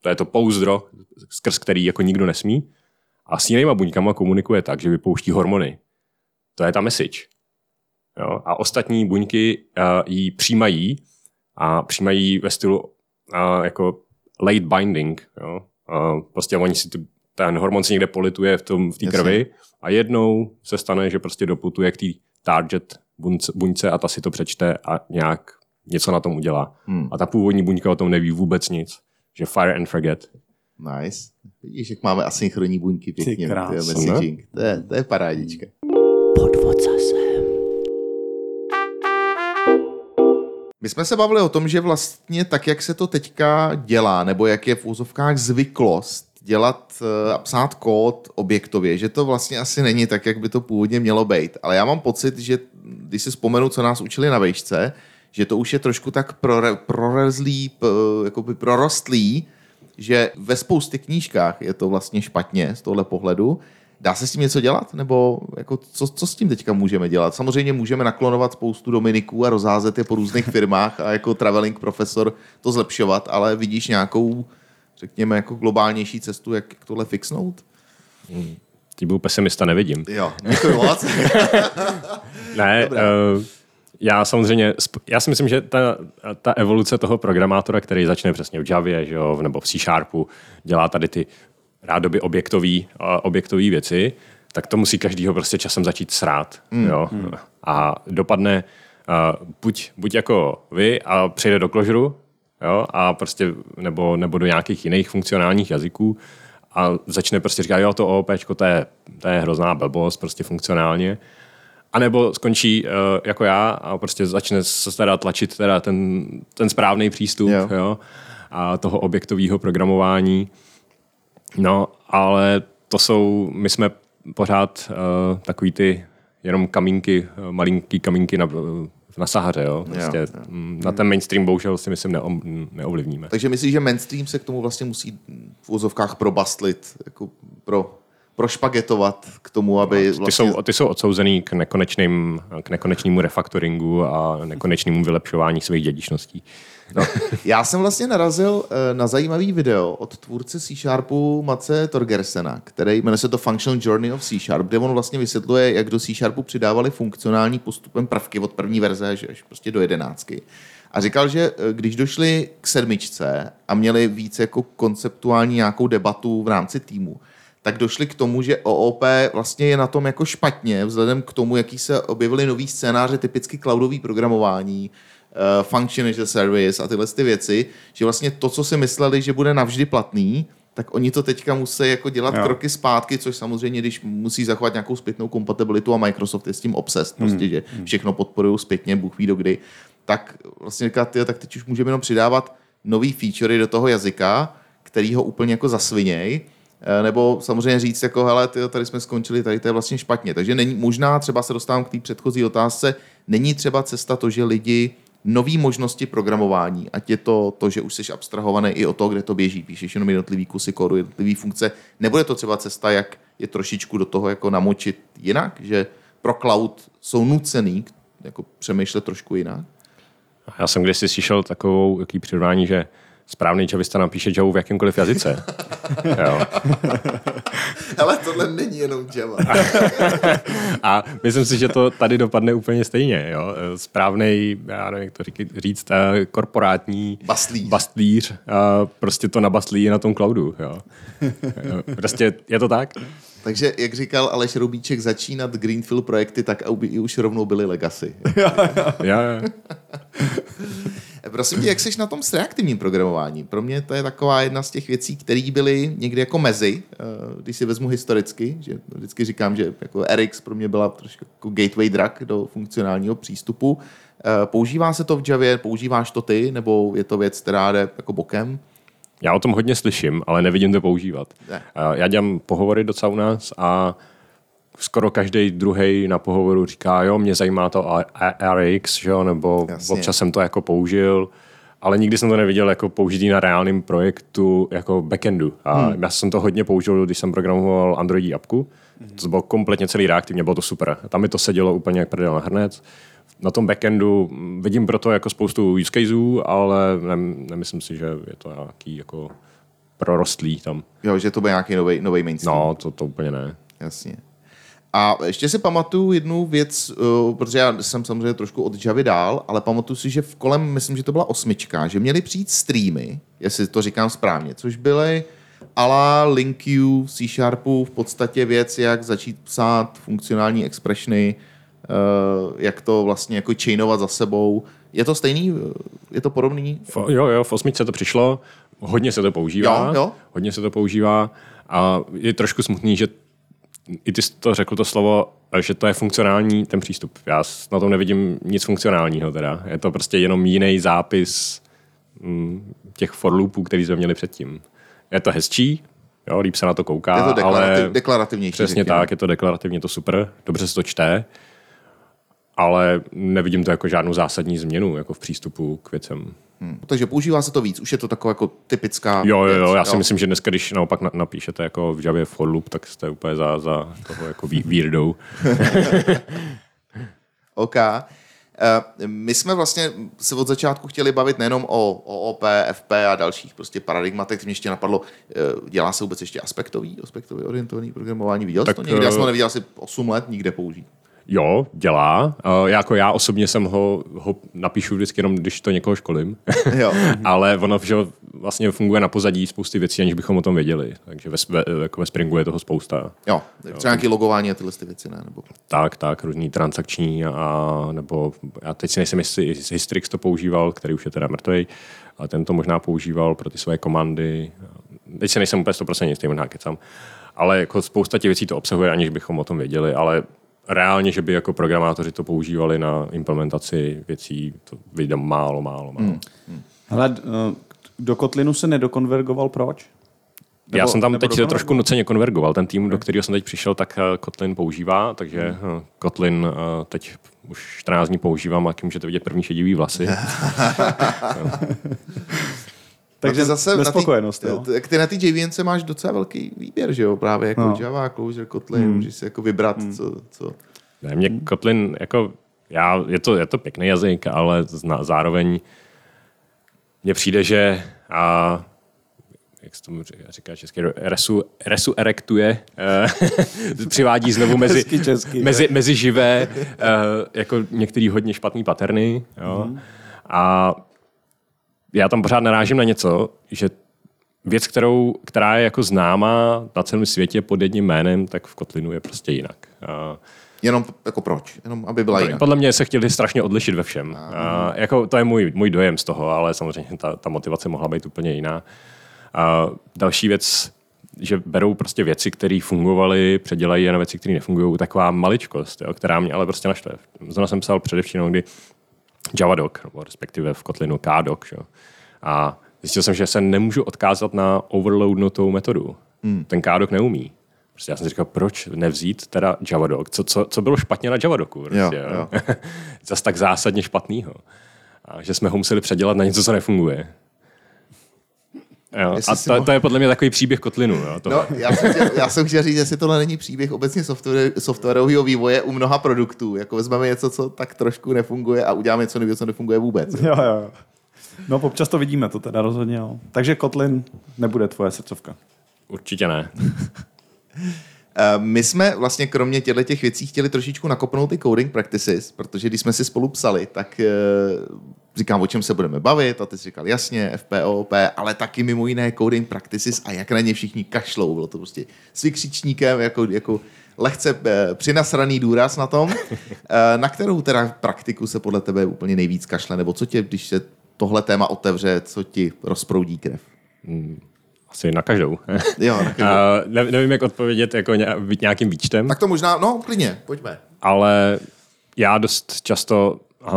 S5: to je to pouzdro, skrz který jako nikdo nesmí. A s jinýma buňkama komunikuje tak, že vypouští hormony. To je ta message. Jo? A ostatní buňky uh, ji přijímají a přijímají ve stylu uh, jako late binding. Jo? Uh, prostě oni si tu, ten hormon si někde polituje v tom v té krvi a jednou se stane, že prostě doputuje k té target buňce, buňce a ta si to přečte a nějak něco na tom udělá.
S4: Hmm.
S5: A ta původní buňka o tom neví vůbec nic. Že fire and forget.
S4: Nice. Vidíš, jak máme asynchronní buňky pěkně.
S2: krásno,
S4: to je messaging. To je, to je parádička.
S1: Podvod zase.
S4: My jsme se bavili o tom, že vlastně tak, jak se to teďka dělá, nebo jak je v úzovkách zvyklost dělat eh, a psát kód objektově, že to vlastně asi není tak, jak by to původně mělo být. Ale já mám pocit, že když si vzpomenu, co nás učili na vejšce, že to už je trošku tak prore, prorezlý, p- jakoby prorostlý, že ve spoustě knížkách je to vlastně špatně z tohle pohledu. Dá se s tím něco dělat? Nebo jako co, co s tím teďka můžeme dělat? Samozřejmě můžeme naklonovat spoustu Dominiků a rozházet je po různých <laughs> firmách a jako traveling profesor to zlepšovat, ale vidíš nějakou, řekněme, jako globálnější cestu, jak tohle fixnout?
S5: Ty byl pesimista, nevidím.
S4: Jo, děkuji moc. <laughs>
S5: Ne, <laughs> uh, já samozřejmě, já si myslím, že ta, ta evoluce toho programátora, který začne přesně v Javě, že jo, nebo v C Sharpu, dělá tady ty rádoby objektový, objektový věci, tak to musí každýho prostě časem začít srát. Mm. Jo? A dopadne uh, buď, buď jako vy a přejde do Clojure, jo, a prostě, nebo, nebo do nějakých jiných funkcionálních jazyků a začne prostě říkat, jo, to OOP, to je, to je hrozná blbost, prostě funkcionálně. A nebo skončí uh, jako já a prostě začne se teda tlačit teda ten, ten správný přístup
S4: Jo.
S5: jo. Jo, a toho objektového programování. No, ale to jsou, my jsme pořád uh, takový ty jenom kamínky, uh, malinký kamínky na, na Sahaře, jo. Prostě,
S4: Jo,
S5: mm, Na ten mainstream bohužel si myslím neo, neovlivníme.
S4: Takže myslíš, že mainstream se k tomu vlastně musí v úzovkách probastlit, jako pro, prošpagetovat k tomu, aby
S5: Ty,
S4: vlastně...
S5: jsou, ty jsou odsouzený k, nekonečným, k nekonečnému refaktoringu a nekonečnému vylepšování svých dědičností.
S4: No, já jsem vlastně narazil eh, na zajímavý video od tvůrce C Sharpu Mace Torgersena, který jmenuje se to Functional Journey of C Sharp, kde on vlastně vysvětluje, jak do C Sharpu přidávali funkcionální postupem prvky od první verze až, prostě do jedenáctky. A říkal, že eh, když došli k sedmičce a měli víc jako konceptuální nějakou debatu v rámci týmu, tak došli k tomu, že OOP vlastně je na tom jako špatně, vzhledem k tomu, jaký se objevily nový scénáře, typicky cloudový programování, uh, function as a service a tyhle ty věci, že vlastně to, co si mysleli, že bude navždy platný, tak oni to teďka musí jako dělat
S2: Jo.
S4: kroky zpátky, což samozřejmě, když musí zachovat nějakou zpětnou kompatibilitu a Microsoft je s tím obsessed, prostě, že všechno podporují zpětně, Bůh ví do kdy, tak vlastně říká, tak teď už můžeme jenom přidávat nový featurey do toho jazyka, který ho úplně jako zasviněj, nebo samozřejmě říct jako, hele, tyjo, tady jsme skončili, tady to je vlastně špatně. Takže není, možná třeba se dostávám k té předchozí otázce, není třeba cesta to, že lidi nové možnosti programování, ať je to to, že už jsi abstrahovaný i o to, kde to běží, píšeš jenom jednotlivý kusy kódu, jednotlivý funkce, nebude to třeba cesta, jak je trošičku do toho jako namočit jinak, že pro cloud jsou nucený jako přemýšlet trošku jinak?
S5: Já jsem kdysi slyšel takovou jaký přirovnání, že správný javista napíše Java v jakémkoliv jazyce. <laughs> jo.
S4: Ale tohle není jenom Java. <laughs>
S5: A myslím si, že to tady dopadne úplně stejně. Jo. Správný, já nevím, jak to říct, eh, korporátní
S4: Bastlíř.
S5: bastlíř a prostě to nabaslí na tom cloudu. Jo. Prostě je to tak?
S4: Takže, jak říkal Aleš Roubíček, začínat Greenfield projekty, tak aby už rovnou byly legacy. <laughs>
S5: Já, já.
S4: Prosím tě, jak jsi na tom s reaktivním programováním? Pro mě to je taková jedna z těch věcí, které byly někdy jako mezi, eh, když si vezmu historicky, že vždycky říkám, že jako RX pro mě byla trošku jako gateway drug do funkcionálního přístupu. Eh, Používá se to v Javě, používáš to ty, nebo je to věc, která jde jako bokem?
S5: Já o tom hodně slyším, ale nevidím to používat.
S4: Ne.
S5: Já dělám pohovory docela u nás a skoro každý druhý na pohovoru říká, jo, mě zajímá to RX, že jo, nebo
S4: Jasně.
S5: občas jsem to jako použil, ale nikdy jsem to neviděl jako použitý na reálném projektu jako backendu. A hmm. já jsem to hodně použil, když jsem programoval Androidí apku. To bylo kompletně celý reaktivně, bylo to super. Tam mi to sedělo úplně jak prdel na hrnec. Na tom backendu mm, vidím proto jako spoustu use caseů, ale ne, nemyslím si, že je to nějaký jako prorostlý tam.
S4: Jo, že to bude nějaký nový, nový mainstream.
S5: No, to, to úplně ne.
S4: Jasně. A ještě si pamatuju jednu věc, uh, protože já jsem samozřejmě trošku od Javy dál, ale pamatuju si, že v kolem, myslím, že to byla osmička, že měly přijít streamy, jestli to říkám správně, což byly ala LinkU, C Sharpu, v podstatě věc, jak začít psát funkcionální expressiony, uh, jak to vlastně jako chainovat za sebou. Je to stejný? Je to podobný?
S5: V, jo, jo, v osmičce to přišlo, hodně se to používá.
S4: Jo, jo.
S5: Hodně se to používá a je trošku smutný, že i ty jsi to řekl to slovo, že to je funkcionální ten přístup. Já na tom nevidím nic funkcionálního teda. Je to prostě jenom jiný zápis mm, těch for loopů, který jsme měli předtím. Je to hezčí, jo, líp se na to kouká,
S4: Je to deklarativ,
S5: ale
S4: deklarativnější.
S5: přesně
S4: řekněme.
S5: tak, je to deklarativně to super, dobře se to čte, ale nevidím to jako žádnou zásadní změnu jako v přístupu k věcem.
S4: Hmm. Takže používá se to víc, už je to taková jako typická
S5: Jo, jo, jo, já si myslím, že dneska, když naopak na- napíšete jako v Javě for loop, tak jste úplně za, za toho jako weirdou. <laughs>
S4: OK. Eh, My jsme vlastně se od začátku chtěli bavit nejenom o OOP, FP a dalších prostě paradigmatech. Mě ještě napadlo, eh, dělá se vůbec ještě aspektový, aspektově orientovaný programování? Viděl jsi
S5: Tak,
S4: to někdy? Já jsem to
S5: eh,
S4: neviděl asi 8 let nikde použít.
S5: Jo, dělá. Uh, jako já osobně jsem ho, ho napíšu vždycky jenom, když to někoho školím.
S4: Jo. <laughs>
S5: Ale ono že vlastně funguje na pozadí spousty věcí, aniž bychom o tom věděli. Takže ve, ve, jako ve Springu je toho spousta.
S4: Jo, tak třeba nějaké logování a tyhle ty věci, ne? Nebo...
S5: Tak, tak, různý transakční a nebo já teď si nejsem jestli Hystrix to používal, který už je teda mrtvý, ale ten to možná používal pro ty své komandy. Teď si nejsem úplně 100% jistý, možná kecam. Ale jako spousta těch věcí to obsahuje, aniž bychom o tom věděli, ale reálně, že by jako programátoři to používali na implementaci věcí, to vidím málo, málo, málo. Hmm.
S2: Ale eh, do Kotlinu se nedokonvergoval, proč?
S5: Já jsem tam teď
S2: dokonvergoval?
S5: trošku nuceně konvergoval. Ten tým, do kterého jsem teď přišel, tak eh, Kotlin používá, takže eh, Kotlin teď už 14 dní používám a můžete vidět první šedivý vlasy. <laughs> <laughs> <laughs>
S2: Takže
S4: No ty zase
S2: nespokojenost,
S4: na
S2: jo?
S4: tý, ty na té JVNce máš docela velký výběr, že jo? Právě jako
S2: No.
S4: Java, Clojure, Kotlin, hmm. můžeš si jako vybrat, hmm. co, co...
S5: Ne, mě Kotlin, jako, já, je, to, je to pěkný jazyk, ale zna, zároveň mně přijde, že a, jak se tomu říká- říká česky, resu, resu erektuje, eh, <laughs> přivádí znovu mezi,
S2: Hezky česky,
S5: mezi, mezi živé, eh, jako některý hodně špatný paterny. Jo?
S2: Mhm.
S5: A já tam pořád narážím na něco, že věc, kterou, která je jako známá na celém světě pod jedním jménem, tak v Kotlinu je prostě jinak. A
S4: Jenom jako proč? Jenom aby byla jinak.
S5: podle mě se chtěli strašně odlišit ve všem. A jako, to je můj, můj dojem z toho, ale samozřejmě ta, ta motivace mohla být úplně jiná. A další věc, že berou prostě věci, které fungovaly, předělají je na věci, které nefungují. Taková maličkost, jo, která mě ale prostě naštve. Zrovna jsem psal předevčím, kdy Javadoc, nebo respektive v Kotlinu Kdoc. Jo. A zjistil jsem, že se nemůžu odkázat na overloadnutou metodu. Hmm. Ten Kdoc neumí. Prostě já jsem si říkal, proč nevzít teda Javadoc? Co, co, co bylo špatně na Javadocu? Prostě,
S4: Jo, jo. <laughs>
S5: Zas tak zásadně špatného. A že jsme ho museli předělat na něco, co nefunguje. Jo, a to,
S4: mohl-
S5: to, je podle mě takový příběh Kotlinu. Jo, to,
S4: No, já jsem, chtěl, já jsem chtěl říct, jestli tohle není příběh obecně software, softwarového vývoje u mnoha produktů. Jako vezmeme něco, co tak trošku nefunguje a uděláme něco nového, co nefunguje vůbec.
S2: Jo, jo, jo. No občas to vidíme, to teda rozhodně, jo. Takže Kotlin nebude tvoje srdcovka.
S5: Určitě ne. <laughs>
S4: Eh, My jsme vlastně kromě těchto těch věcí chtěli trošičku nakopnout ty coding practices, protože když jsme si spolu psali, tak eh, říkám, o čem se budeme bavit, a ty jsi říkal jasně, FPO, OP, ale taky mimo jiné coding practices a jak na ně všichni kašlou. Bylo to prostě s vykřičníkem, jako, jako lehce eh, přinasraný důraz na tom. Na kterou teda praktiku se podle tebe úplně nejvíc kašle, nebo co tě, když se tohle téma otevře, co ti rozproudí krev?
S5: Asi na každou. <laughs>
S4: Jo, na každou.
S5: Ne, nevím, jak odpovědět jako ně- nějakým výčtem,
S4: Tak to možná, no klidně, pojďme.
S5: ale já dost často uh,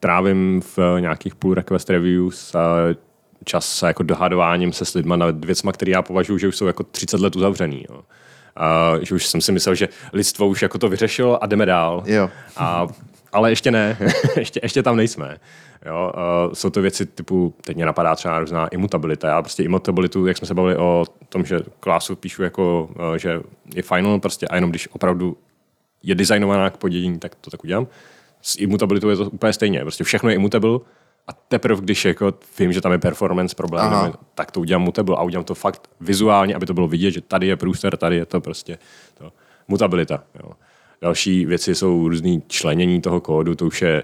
S5: trávím v nějakých pull request reviews uh, čas se jako dohadováním se s lidma nad věcma, které já považuji, že už jsou jako 30 let uzavřený. Jo. Uh, že už jsem si myslel, že lidstvo už jako to vyřešilo a jdeme dál.
S4: Jo.
S5: A, ale ještě ne, <laughs> ještě, ještě tam nejsme. Jo, uh, jsou to věci typu, teď mě napadá třeba různá imutabilita. Já prostě imutabilitu, jak jsme se bavili o tom, že klásu píšu jako, uh, že je final prostě a jenom když opravdu je designovaná k podědění, tak to tak udělám. S imutabilitou je to úplně stejně. Prostě všechno je immutable a teprve, když jako vím, že tam je performance problém,
S4: Aha.
S5: tak to udělám mutable a udělám to fakt vizuálně, aby to bylo vidět, že tady je průster, tady je to prostě to. mutabilita. Jo. Další věci jsou různý členění toho kódu, to už je,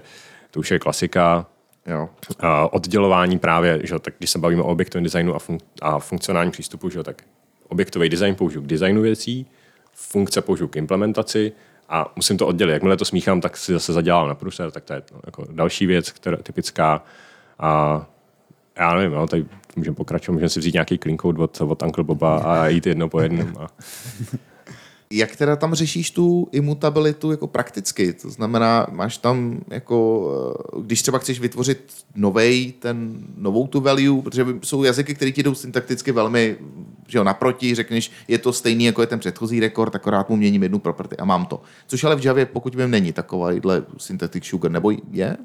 S5: to už je klasika.
S4: Jo.
S5: A oddělování právě, že, tak když se bavíme o objektovém designu a, fun- a funkcionálním přístupu, že, tak objektový design použiju k designu věcí, funkce použiju k implementaci a musím to oddělit. Jakmile to smíchám, tak si zase zadělám na průser, tak to je no, jako další věc, která je typická. A já nevím, no, tady můžeme pokračovat, můžeme si vzít nějaký clean code od, od Uncle Boba a jít jedno po jednom. A, <laughs>
S4: Jak teda tam řešíš tu imutabilitu jako prakticky? To znamená, máš tam jako, eh, když třeba chceš vytvořit novej, ten, novou tu value, protože jsou jazyky, které ti jdou syntakticky velmi že jo, naproti, řekneš, je to stejný, jako je ten předchozí rekord, akorát mu měním jednu property a mám to. Což ale v Javě, pokud vím, není takovýhle syntactic sugar, nebo je?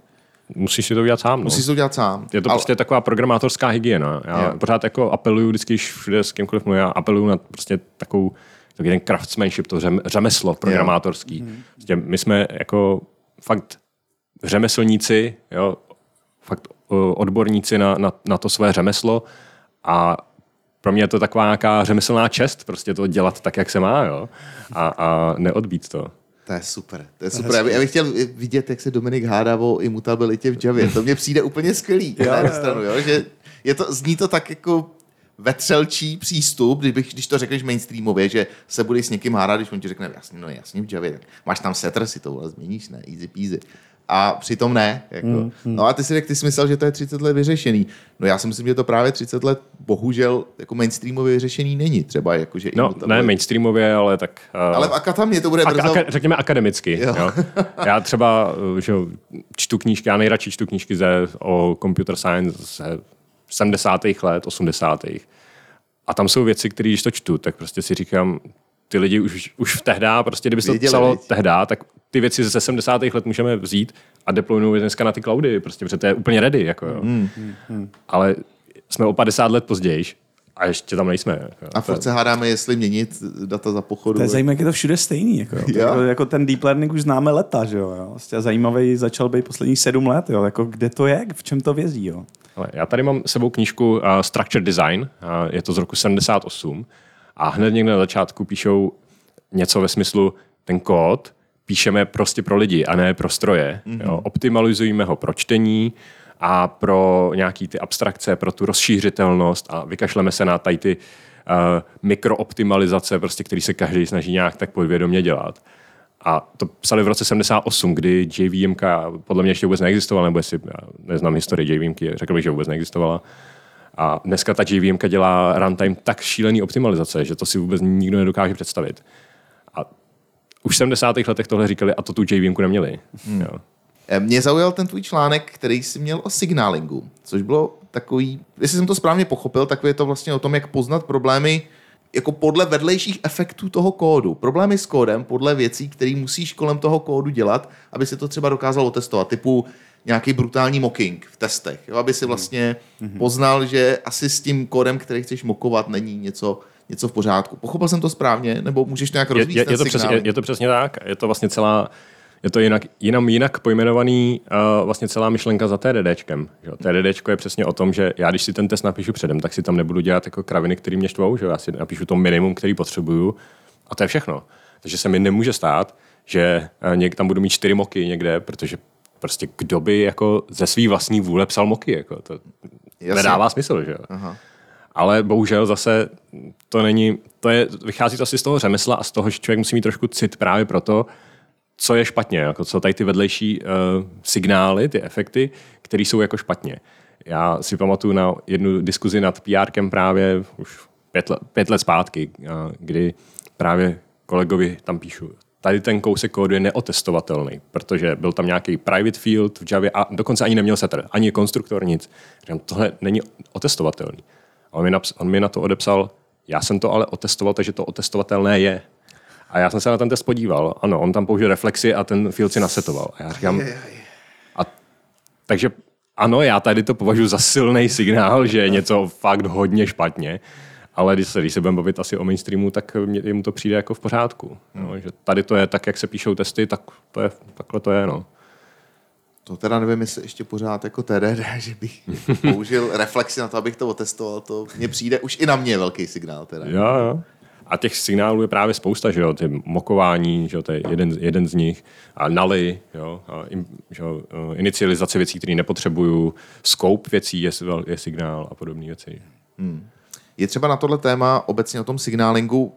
S5: musíš si to udělat sám. No.
S4: Musíš to dělat sám.
S5: Je to
S4: Ale-
S5: prostě taková programátorská hygiena. Já
S4: Jo.
S5: pořád jako apeluju, vždycky, když všude s kýmkoliv mluvím, já apeluju na prostě takovou takový ten craftsmanship, to řem, řemeslo programátorský. Prostě my jsme jako fakt řemeslníci, jo, fakt odborníci na, na, na to své řemeslo a pro mě je to taková nějaká řemeslná čest, prostě to dělat tak, jak se má, jo, a, a neodbít to.
S4: To je super, to je super. Já bych, já bych chtěl vidět, jak se Dominik hádá o imutabilitě v Javě. To mně přijde úplně skvělý. Na jednu stranu, jo? Že je to, zní to tak jako vetřelčí přístup, kdybych, když to řekneš mainstreamově, že se budeš s někým hádat, když on ti řekne, jasně, no jasně v Javě, tak máš tam setter, si to změníš, ne, easy peasy. A přitom ne. Jako. Mm, mm. No a ty si řekl, ty jsi myslel, že to je 30 let vyřešený. No já si myslím, že to právě 30 let bohužel jako mainstreamově vyřešený není. Třeba jako, že
S5: No, ne mainstreamově, ale tak... Uh,
S4: Ale v akatamě to bude
S5: Ak-
S4: brzo.
S5: aka- řekněme akademicky.
S4: Jo.
S5: Jo. Já třeba uh, že čtu knížky, já nejradši čtu knížky ze, o computer science ze 70. let, 80. A tam jsou věci, které když to čtu, tak prostě si říkám, ty lidi už, už v tehda, prostě kdyby se to psalo
S4: viď?
S5: tehda, tak ty věci ze 70. let můžeme vzít a deploynout dneska na ty cloudy, prostě, protože to je úplně ready. Jako, jo.
S4: Hmm,
S5: Ale jsme o 50 let později a ještě tam nejsme. Jako.
S4: A furt se hádáme, jestli měnit data za pochodu.
S2: To je zajímavé, jak je to všude stejný. Jako, jo. Jako, jako ten deep learning už známe leta, že jo. jo. Vlastně zajímavý začal být posledních sedm let, jo. Jako, kde to je, v čem to vězí, jo.
S5: Ale já tady mám s sebou knížku uh, Structured Design, uh, je to z roku 78 a hned někde na začátku píšou něco ve smyslu, ten kód píšeme prostě pro lidi a ne pro stroje. Mm-hmm. Jo? Optimalizujeme ho pro čtení a pro nějaký ty abstrakce, pro tu rozšířitelnost a vykašleme se na tady ty uh, mikrooptimalizace, prostě, který se každý snaží nějak tak podvědomě dělat. A to psali v roce 78, kdy JVM podle mě ještě vůbec neexistovala, nebo jestli já neznám historii JVM, řekl bych, že vůbec neexistovala. A dneska ta JVM dělá runtime tak šílený optimalizace, že to si vůbec nikdo nedokáže představit. A už v 70. letech tohle říkali a to tu JVM neměli. Hmm. Jo.
S4: Eh, Mě zaujal ten tvůj článek, který jsi měl o signalingu, což bylo takový, jestli jsem to správně pochopil, tak je to vlastně o tom, jak poznat problémy jako podle vedlejších efektů toho kódu. Problémy s kódem podle věcí, které musíš kolem toho kódu dělat, aby se to třeba dokázalo testovat. Typu, nějaký brutální mocking v testech, jo, aby si vlastně poznal, že asi s tím kódem, který chceš mokovat, není něco, něco v pořádku. Pochopil jsem to správně, nebo můžeš nějak
S5: Je,
S4: rozvíjet
S5: je,
S4: ten
S5: je, to je, je to přesně tak. Je to vlastně celá, je to jinak, jinam jinak pojmenovaný uh, vlastně celá myšlenka za TDDčkem. Že? TDDčko je přesně o tom, že já když si ten test napíšu předem, tak si tam nebudu dělat jako kraviny, které mě štvou, že já si napíšu to minimum, který potřebuju a to je všechno. Takže se mi nemůže stát, že uh, něk, tam budu mít čtyři moky někde, protože prostě kdo by jako ze svý vlastní vůle psal moky, jako to
S4: Jasně.
S5: nedává smysl, že.
S4: Aha.
S5: Ale bohužel zase to není, to je, vychází to asi z toho řemesla a z toho, že člověk musí mít trošku cit právě pro to, co je špatně, jako co tady ty vedlejší uh, signály, ty efekty, které jsou jako špatně. Já si pamatuju na jednu diskuzi nad PRkem právě už pět let, pět let zpátky, uh, kdy právě kolegovi tam píšu, tady ten kousek kódu je neotestovatelný, protože byl tam nějaký private field v Javě a dokonce ani neměl setter, ani konstruktor, nic. Říkám, tohle není otestovatelný. A on mi, naps- on mi na to odepsal, já jsem to ale otestoval, takže to otestovatelné je. A já jsem se na ten test podíval. Ano, on tam použil reflexy a ten field si nasetoval. A já říkám, a, takže ano, já tady to považuji za silný signál, že je něco fakt hodně špatně, ale když se, když se budeme bavit asi o mainstreamu, tak mě, mu to přijde jako v pořádku. No, že tady to je tak, jak se píšou testy, tak to je, takhle to je. No.
S4: To teda nevím, jestli ještě pořád jako TDD, <laughs> že bych použil reflexy na to, abych to otestoval. To mně přijde už i na mě velký signál. Teda.
S5: Jo, jo. A těch signálů je právě spousta, že jo, ty mokování, že jo, to je jeden, jeden z nich, a naly, jo, a im, že jo, eh, inicializace věcí, které nepotřebuju, scope věcí je, je signál a podobné věci.
S4: Je třeba na tohle téma obecně o tom signálingu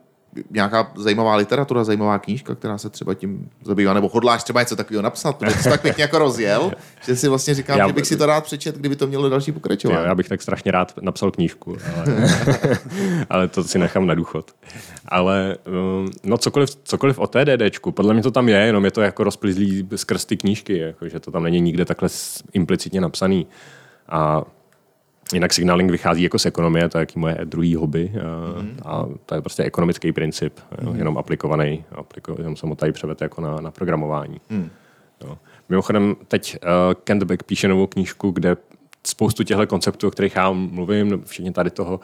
S4: nějaká zajímavá literatura, zajímavá knížka, která se třeba tím zabývá, nebo hodláš třeba něco takového napsat, protože jsi tak pěkně jako rozjel, <laughs> že si vlastně říkám,
S5: Já-
S4: že bych si to rád přečet, kdyby to mělo další pokračování.
S5: já bych tak strašně rád napsal knížku, ale, <laughs> ale to si nechám na důchod. Ale um, no cokoliv, cokoliv o TDDčku, podle mě to tam je, jenom je to jako rozplizlý skrz ty knížky, jako, že to tam není nikde takhle implicitně napsaný. A jinak signaling vychází jako z ekonomie, to je jaký moje druhý hobby a, a to je prostě ekonomický princip, jo, jenom aplikovaný, apliko, jenom jsem ho tady převedl jako na, na programování. Jo. Mimochodem, teď uh, Kent Beck píše novou knížku, kde spoustu těchto konceptů, o kterých já mluvím, včetně tady toho,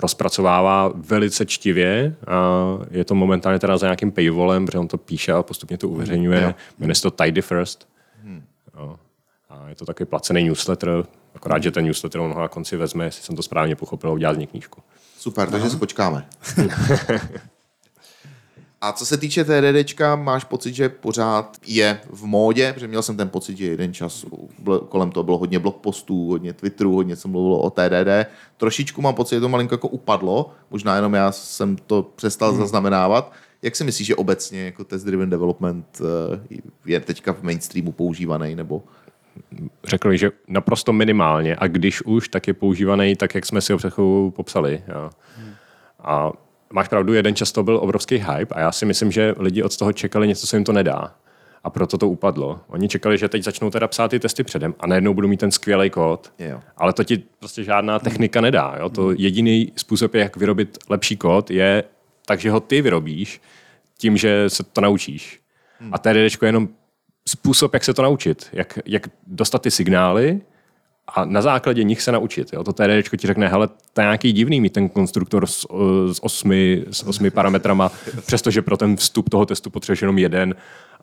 S5: rozpracovává velice čtivě. A je to momentálně teda za nějakým paywallem, protože on to píše a postupně to uveřejňuje.
S4: Jo.
S5: Jmenuje se to Tidy First. A je to takový placený newsletter, akorát, že ten newsletter on ho na konci vezme, jestli jsem to správně pochopil, a udělá z něj knížku.
S4: Super, takže si počkáme. <laughs> A co se týče TDDčka, máš pocit, že pořád je v módě? Protože měl jsem ten pocit, že jeden čas kolem toho bylo hodně blogpostů, hodně Twitterů, hodně se mluvilo o TDD. Trošičku mám pocit, že to malinko jako upadlo. Možná jenom já jsem to přestal hmm. zaznamenávat. Jak si myslíš, že obecně jako test-driven development eh, je teďka v mainstreamu používaný? Nebo
S5: Řekl bych, že naprosto minimálně a když už, tak je používaný tak, jak jsme si ho před popsali. Jo. A máš pravdu, jeden čas to byl obrovský hype a já si myslím, že lidi od toho čekali něco, co jim to nedá. A proto to upadlo. Oni čekali, že teď začnou teda psát ty testy předem a najednou budou mít ten skvělý kód.
S4: Jo.
S5: Ale to ti prostě žádná technika nedá. Jo? To jediný způsob, jak vyrobit lepší kód, je tak, že ho ty vyrobíš tím, že se to naučíš. A TDD je jenom způsob, jak se to naučit. Jak, jak dostat ty signály a na základě nich se naučit. Jo? To TDD ti řekne, hele, to je nějaký divný mít ten konstruktor s, s, osmi, s osmi parametrama, přestože pro ten vstup toho testu potřebuješ jenom jeden.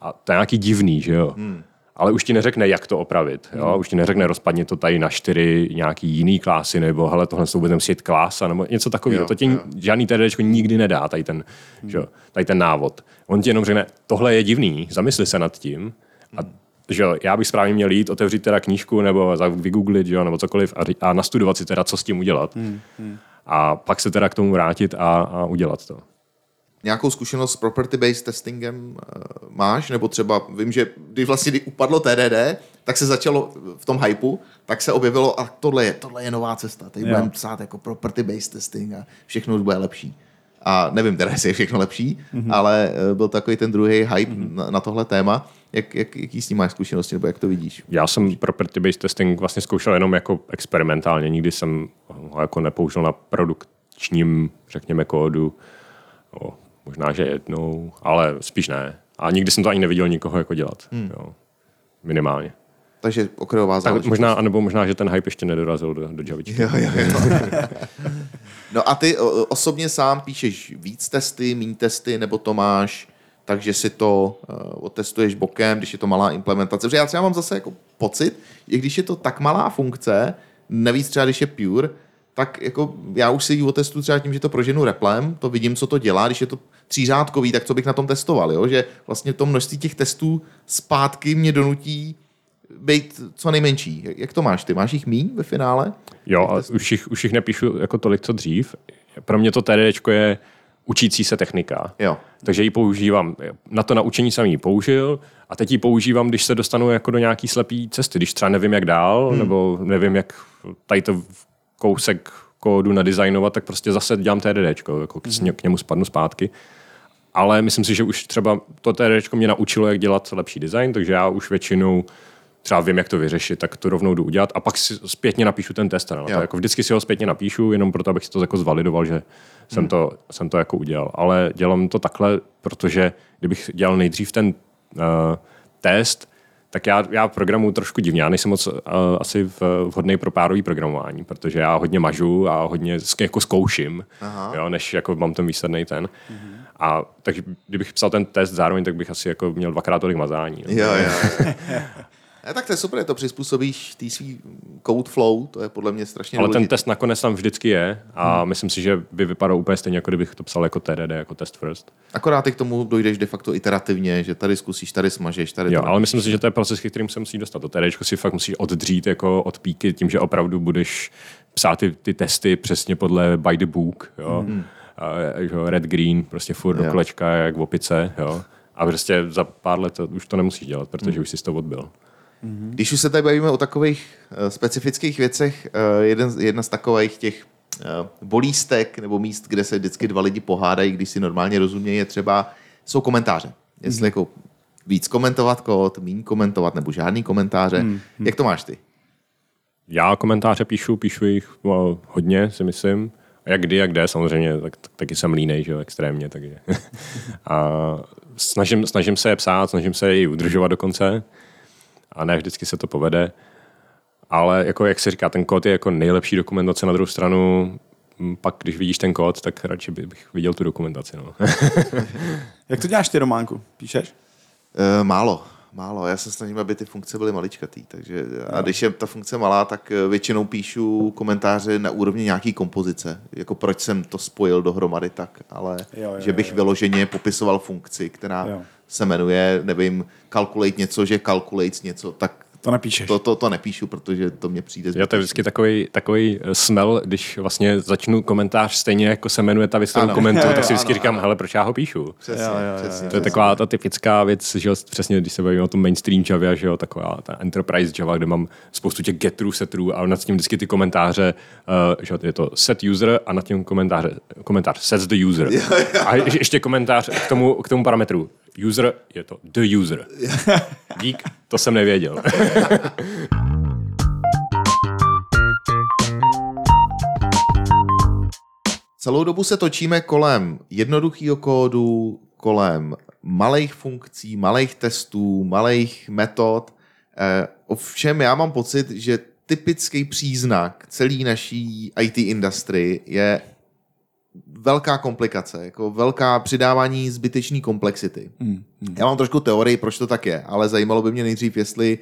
S5: A to je nějaký divný, že jo? Hmm. Ale už ti neřekne, jak to opravit. Jo? Už ti neřekne, rozpadni to tady na čtyři nějaký jiný klásy, nebo hele, tohle jsou budeme sít klása, nebo něco takového. To ti žádný TDD nikdy nedá, tady ten, že, jo, tady ten návod. On ti jenom řekne, tohle je divný, zamysli se nad tím. A že jo, já bych správně měl jít, otevřít teda knížku nebo za- vygooglit, jo, nebo cokoliv a, a nastudovat si teda, co s tím udělat. A pak se teda k tomu vrátit a, a udělat to.
S4: nějakou zkušenost s property-based testingem uh, máš? Nebo třeba vím, že když vlastně kdy upadlo TDD, tak se začalo v tom hypeu, tak se objevilo a tohle je, tohle je nová cesta. Teď budeme psát jako property-based testing a všechno už bude lepší. A nevím teda, <laughs> jestli je všechno lepší, mm-hmm. ale eh, byl takový ten druhý hype mm-hmm. na, na tohle téma. Jak, jak, jaký s ním máš zkušenosti, nebo jak to vidíš?
S5: Já jsem property-based testing vlastně zkoušel jenom jako experimentálně. Nikdy jsem ho jako nepoužil na produkčním, řekněme, kódu. O, možná, že jednou, ale spíš ne. A nikdy jsem to ani neviděl nikoho jako dělat. Hmm. Jo. Minimálně.
S4: Takže okrajová
S5: Tak
S4: záležitost.
S5: možná, anebo možná, že ten hype ještě nedorazil do, do Javičky.
S4: Jo, jo, jo. <laughs> no a ty osobně sám píšeš víc testy, méně testy, nebo to máš takže si to uh, otestuješ bokem, když je to malá implementace. Protože já třeba mám zase jako pocit, že když je to tak malá funkce, navíc třeba když je pure, tak jako já už si ji otestuju třeba tím, že to proženu replem, to vidím, co to dělá, když je to třířádkový, tak co bych na tom testoval, jo? že vlastně to množství těch testů zpátky mě donutí být co nejmenší. Jak to máš? Ty máš jich míň ve finále?
S5: Jo, a už jich, už jich nepíšu jako tolik, co dřív. Pro mě to TDčko je učící se technika.
S4: Jo.
S5: Takže ji používám. Na to naučení jsem ji použil a teď ji používám, když se dostanu jako do nějaký slepý cesty, když třeba nevím, jak dál, hmm. nebo nevím, jak tady to kousek kódu nadizajnovat, tak prostě zase dělám TDDčko, jako hmm. k němu spadnu zpátky. Ale myslím si, že už třeba to TDDčko mě naučilo, jak dělat lepší design, takže já už většinou třeba vím, jak to vyřešit, tak to rovnou jdu udělat a pak si zpětně napíšu ten test. No. Jako vždycky si ho zpětně napíšu, jenom proto, abych si to jako zvalidoval, že jsem, hmm. to, jsem to jako udělal. Ale dělám to takhle, protože kdybych dělal nejdřív ten uh, test, tak já, já programu trošku divně. Já nejsem moc uh, asi vhodný pro párový programování, protože já hodně mažu a hodně jako zkouším, jo, než jako mám ten výsledný ten. Mm-hmm. A takže kdybych psal ten test zároveň, tak bych asi jako měl dvakrát tolik mazání.
S4: Jo, jo. <laughs> Ne, tak to je super, to přizpůsobíš tý svý code flow, to je podle mě strašně
S5: Ale
S4: důležité.
S5: ten test nakonec tam vždycky je a hmm. myslím si, že by vypadal úplně stejně, jako kdybych to psal jako TDD, jako test first.
S4: Akorát ty k tomu dojdeš de facto iterativně, že tady zkusíš, tady smažeš, tady
S5: Jo, ale myslím si, že to je proces, kterým se musí dostat. To TDčko si fakt musíš oddřít jako od píky tím, že opravdu budeš psát ty, ty testy přesně podle by the book, jo. Hmm. A, jo, red, green, prostě furt
S4: Jo.
S5: do kolečka, jak v opice, jo. A prostě za pár let to, už to nemusíš dělat, protože hmm. už jsi to odbil.
S4: Když už se tady bavíme o takových uh, specifických věcech, uh, jeden, jedna z takových těch uh, bolístek nebo míst, kde se vždycky dva lidi pohádají, když si normálně rozumějí, je třeba, jsou komentáře. Jestli jako víc komentovat kód, méně komentovat nebo žádný komentáře. Jak to máš ty?
S5: Já komentáře píšu, píšu jich no, hodně, si myslím. A jak kdy, jak kde, samozřejmě, tak, tak, taky jsem línej, že jo, extrémně, takže. <laughs> a snažím, snažím se je psát, snažím se je i udržovat dokonce. A ne vždycky se to povede. Ale jako jak se říká, ten kód je jako nejlepší dokumentace na druhou stranu. m, Pak, když vidíš ten kód, tak radši bych viděl tu dokumentaci. No. <laughs>
S2: Jak to děláš ty, Románku? Píšeš?
S4: Uh, málo. Málo, já se snažím, aby ty funkce byly maličkatý, takže a když je ta funkce malá, tak eh, většinou píšu komentáře na úrovni nějaký kompozice, jako proč jsem to spojil dohromady tak, ale
S2: Jo, jo,
S4: že bych
S2: jo, jo.
S4: vyloženě popisoval funkci, která
S2: Jo.
S4: Se jmenuje, nevím, calculate něco, že calculates něco, tak
S2: To nepíšeš.
S4: to, to, to nepíšu, protože to mě přijde
S5: Já to je
S4: zbytečný.
S5: vždycky takový, takový eh, smell, když vlastně začnu komentář stejně jako se jmenuje ta věc, kterou
S4: Ano.
S5: komentuju,
S4: Jo,
S5: tak <laughs>
S4: jo,
S5: si vždycky
S4: ano,
S5: říkám,
S4: ano.
S5: hele, proč já ho píšu?
S4: Přesně,
S2: Jo, jo, jo,
S4: přesně.
S2: jo.
S5: To je taková ta typická věc, že jo, přesně když se bavíme o tom mainstream Java, že jo, taková ta enterprise Java, kde mám spoustu těch getrů, setrů a nad tím vždycky ty komentáře, uh, že jo, je to set user a nad tím komentáře, komentář sets the user. A je- ještě komentář k tomu, k tomu parametru. User je to the user. <laughs> Dík, to jsem nevěděl. <laughs>
S4: Celou dobu se točíme kolem jednoduchého kódu, kolem malých funkcí, malých testů, malých metod. Eh, Ovšem já mám pocit, že typický příznak celé naší IT industry je velká komplikace, jako velká přidávání zbytečné komplexity.
S2: Hmm.
S4: Já mám trošku teorii, proč to tak je, ale zajímalo by mě nejdřív, jestli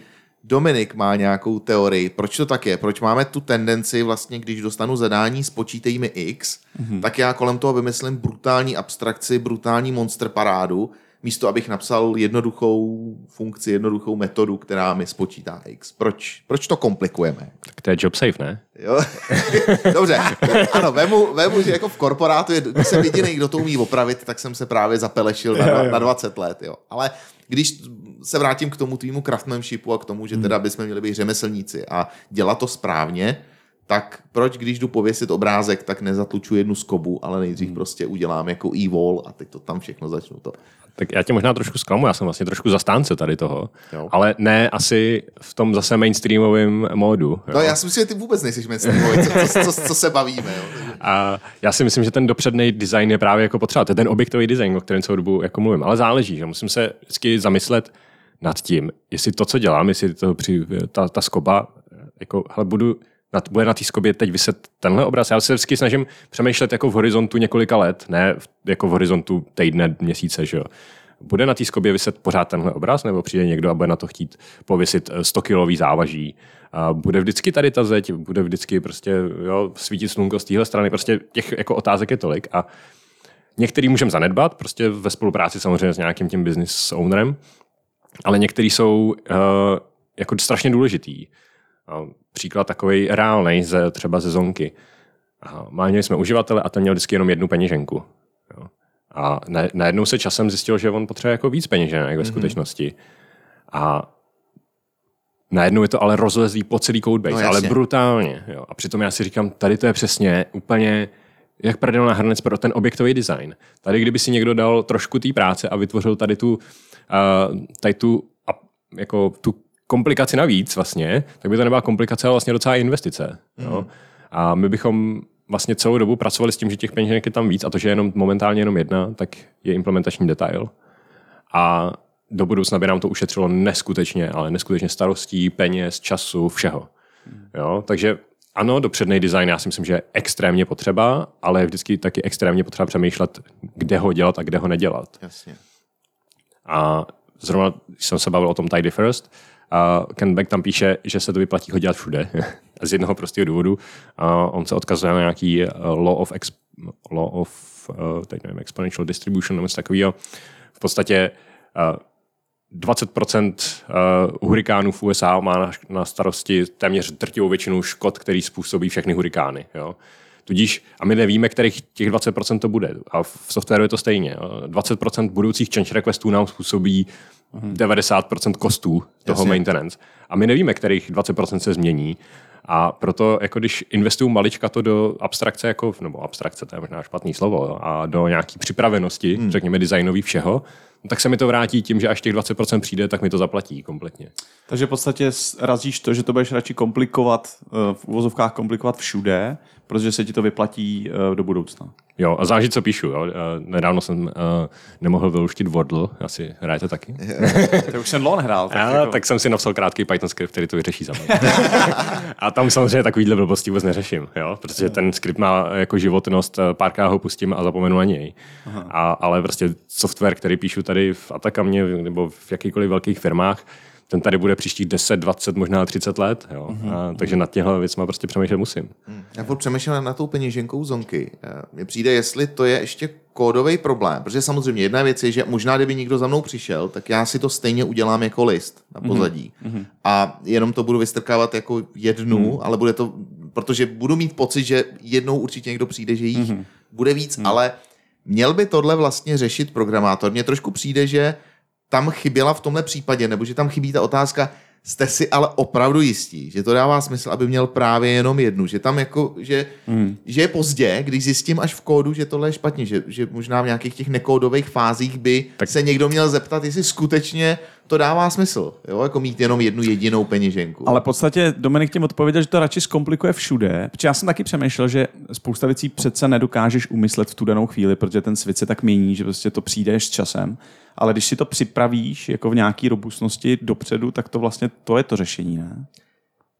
S4: Dominik má nějakou teorii, proč to tak je, proč máme tu tendenci vlastně, když dostanu zadání, spočítej mi X, mm-hmm. tak já kolem toho vymyslím brutální abstrakci, brutální monster parádu, místo abych napsal jednoduchou funkci, jednoduchou metodu, která mi spočítá X. Proč, proč to komplikujeme?
S5: tak to je job safe, ne?
S4: Jo? <laughs> Dobře, ano, vemu, vemu, že jako v korporátu je, když jsem jediný, kdo to umí opravit, tak jsem se právě zapelešil na, na 20 let. Jo. Ale když se vrátím k tomu tvýmu craftsmanshipu a k tomu, že teda bychom měli být řemeslníci a dělat to správně, tak proč, když jdu pověsit obrázek, tak nezatluču jednu skobu, ale nejdřív prostě udělám jako e-wall a teď to tam všechno začnu to.
S5: Tak já tě možná trošku zklamu, já jsem vlastně trošku zastánce tady toho,
S4: Jo.
S5: ale ne asi v tom zase mainstreamovém módu. Jo.
S4: No já si myslím, že ty vůbec nejsi mainstreamový, co, co, co, co, se bavíme. Jo.
S5: A já si myslím, že ten dopředný design je právě jako potřeba. To je ten objektový design, o kterém celou dobu jako mluvím. Ale záleží, že musím se vždycky zamyslet nad tím, jestli to, co dělám, jestli to při, ta, ta skoba, jako, hele, budu, na, bude na té skobě teď vyset tenhle obraz. Já se vždycky snažím přemýšlet jako v horizontu několika let, ne jako v horizontu týdne, měsíce, že jo. Bude na té skobě vyset pořád tenhle obraz, nebo přijde někdo a bude na to chtít pověsit eh, 100 kilový závaží. A bude vždycky tady ta zeď, bude vždycky prostě jo, svítit slunko z téhle strany. Prostě těch jako otázek je tolik a některý můžeme zanedbat, prostě ve spolupráci samozřejmě s nějakým tím business ownerem, ale některý jsou uh, jako strašně důležitý. Příklad takový reálný ze, třeba ze Zonky. Měli jsme uživatele a ten měl vždycky jenom jednu peněženku. Jo. A na, najednou se časem zjistil, že on potřebuje jako víc peněženek ve
S4: Mhm.
S5: skutečnosti. A najednou je to ale rozlezlý po celý codebase,
S4: No,
S5: ale brutálně. Jo. A přitom já si říkám, tady to je přesně úplně jak prdelná hrnec pro ten objektový design. Tady, kdyby si někdo dal trošku té práce a vytvořil tady tu, uh, tady tu, jako tu komplikaci navíc vlastně, tak by to nebyla komplikace, ale vlastně docela investice. Jo. A my bychom vlastně celou dobu pracovali s tím, že těch peněženek je tam víc a to, že je jenom momentálně jenom jedna, tak je implementační detail. A do budoucna by nám to ušetřilo neskutečně, ale neskutečně starostí, peněz, času, všeho. Jo? Takže ano, dopředný design já si myslím, že je extrémně potřeba, ale je vždycky taky extrémně potřeba přemýšlet, kde ho dělat a kde ho nedělat.
S4: Jasně.
S5: A zrovna, když jsem se bavil o tom Tidy First, a Ken Beck tam píše, že se to vyplatí ho dělat všude. <laughs> Z jednoho prostého důvodu. A on se odkazuje na nějaký uh, law of, ex, law of uh, teď nevím, exponential distribution nebo něco takového. V podstatě uh, 20% uh, hurikánů v USA má na, na starosti téměř drtivou většinu škod, který způsobí všechny hurikány. Jo? Tudíž, a my nevíme, kterých těch 20% to bude. A v softwaru je to stejně. jo. 20% budoucích change requestů nám způsobí 90% kostů toho
S4: Jasně.
S5: maintenance. A my nevíme, kterých 20% se změní. A proto, jako když investuju malička to do abstrakce, jako, nebo abstrakce, to je možná špatný slovo, a do nějaký připravenosti, hmm. řekněme designový všeho, no tak se mi to vrátí tím, že až těch 20% přijde, tak mi to zaplatí kompletně.
S2: Takže v podstatě razíš to, že to budeš radši komplikovat, eh, v uvozovkách komplikovat všude, protože se ti to vyplatí eh, do budoucna.
S5: Jo, a záleží, co píšu. Jo. Eh, Nedávno jsem uh, nemohl vyluštit Wordle, asi hrajete taky.
S2: To už jsem lon hrál.
S5: Tak, jako... tak jsem si napsal krátký Python skript, který to vyřeší za mě. <laughs> a tam samozřejmě takovýhle blbosti vůbec neřeším, jo? protože ten skript má jako životnost, párkrát ho pustím a zapomenu na něj. A, ale prostě software, který píšu tady v Atakamě nebo v jakýkoliv velkých firmách, ten tady bude příštích 10, 20, možná 30 let. Jo? A, takže nad těchto věcmi prostě přemýšlet musím.
S4: Já furt přemýšlím na tou peněženkou zonky. Eh, Mně přijde, jestli to je ještě kódový problém, protože samozřejmě jedna věc je, že možná kdyby někdo za mnou přišel, tak já si to stejně udělám jako list na pozadí. Mm-hmm. A jenom to budu vystrkávat jako jednu, mm. ale bude to, protože budu mít pocit, že jednou určitě někdo přijde, že jich mm-hmm. bude víc, mm. ale měl by tohle vlastně řešit programátor. Mně trošku přijde, že tam chyběla v tomhle případě, nebo že tam chybí ta otázka, jste si ale opravdu jistí, že to dává smysl, aby měl právě jenom jednu, že tam jako, že, hmm. že je pozdě, když zjistím až v kódu, že tohle je špatně, že, že možná v nějakých těch nekódových fázích by tak.
S5: Tak-
S4: se někdo měl zeptat, jestli skutečně to dává smysl, jo, jako mít jenom jednu jedinou peněženku.
S2: Ale v podstatě Dominik tím odpověděl, že to radši zkomplikuje všude. Protože já jsem taky přemýšlel, že spousta věcí přece nedokážeš umyslet v tu danou chvíli, protože ten svět se tak mění, že prostě to přijdeš s časem. Ale když si to připravíš jako v nějaký robustnosti dopředu, tak to vlastně to je to řešení, ne?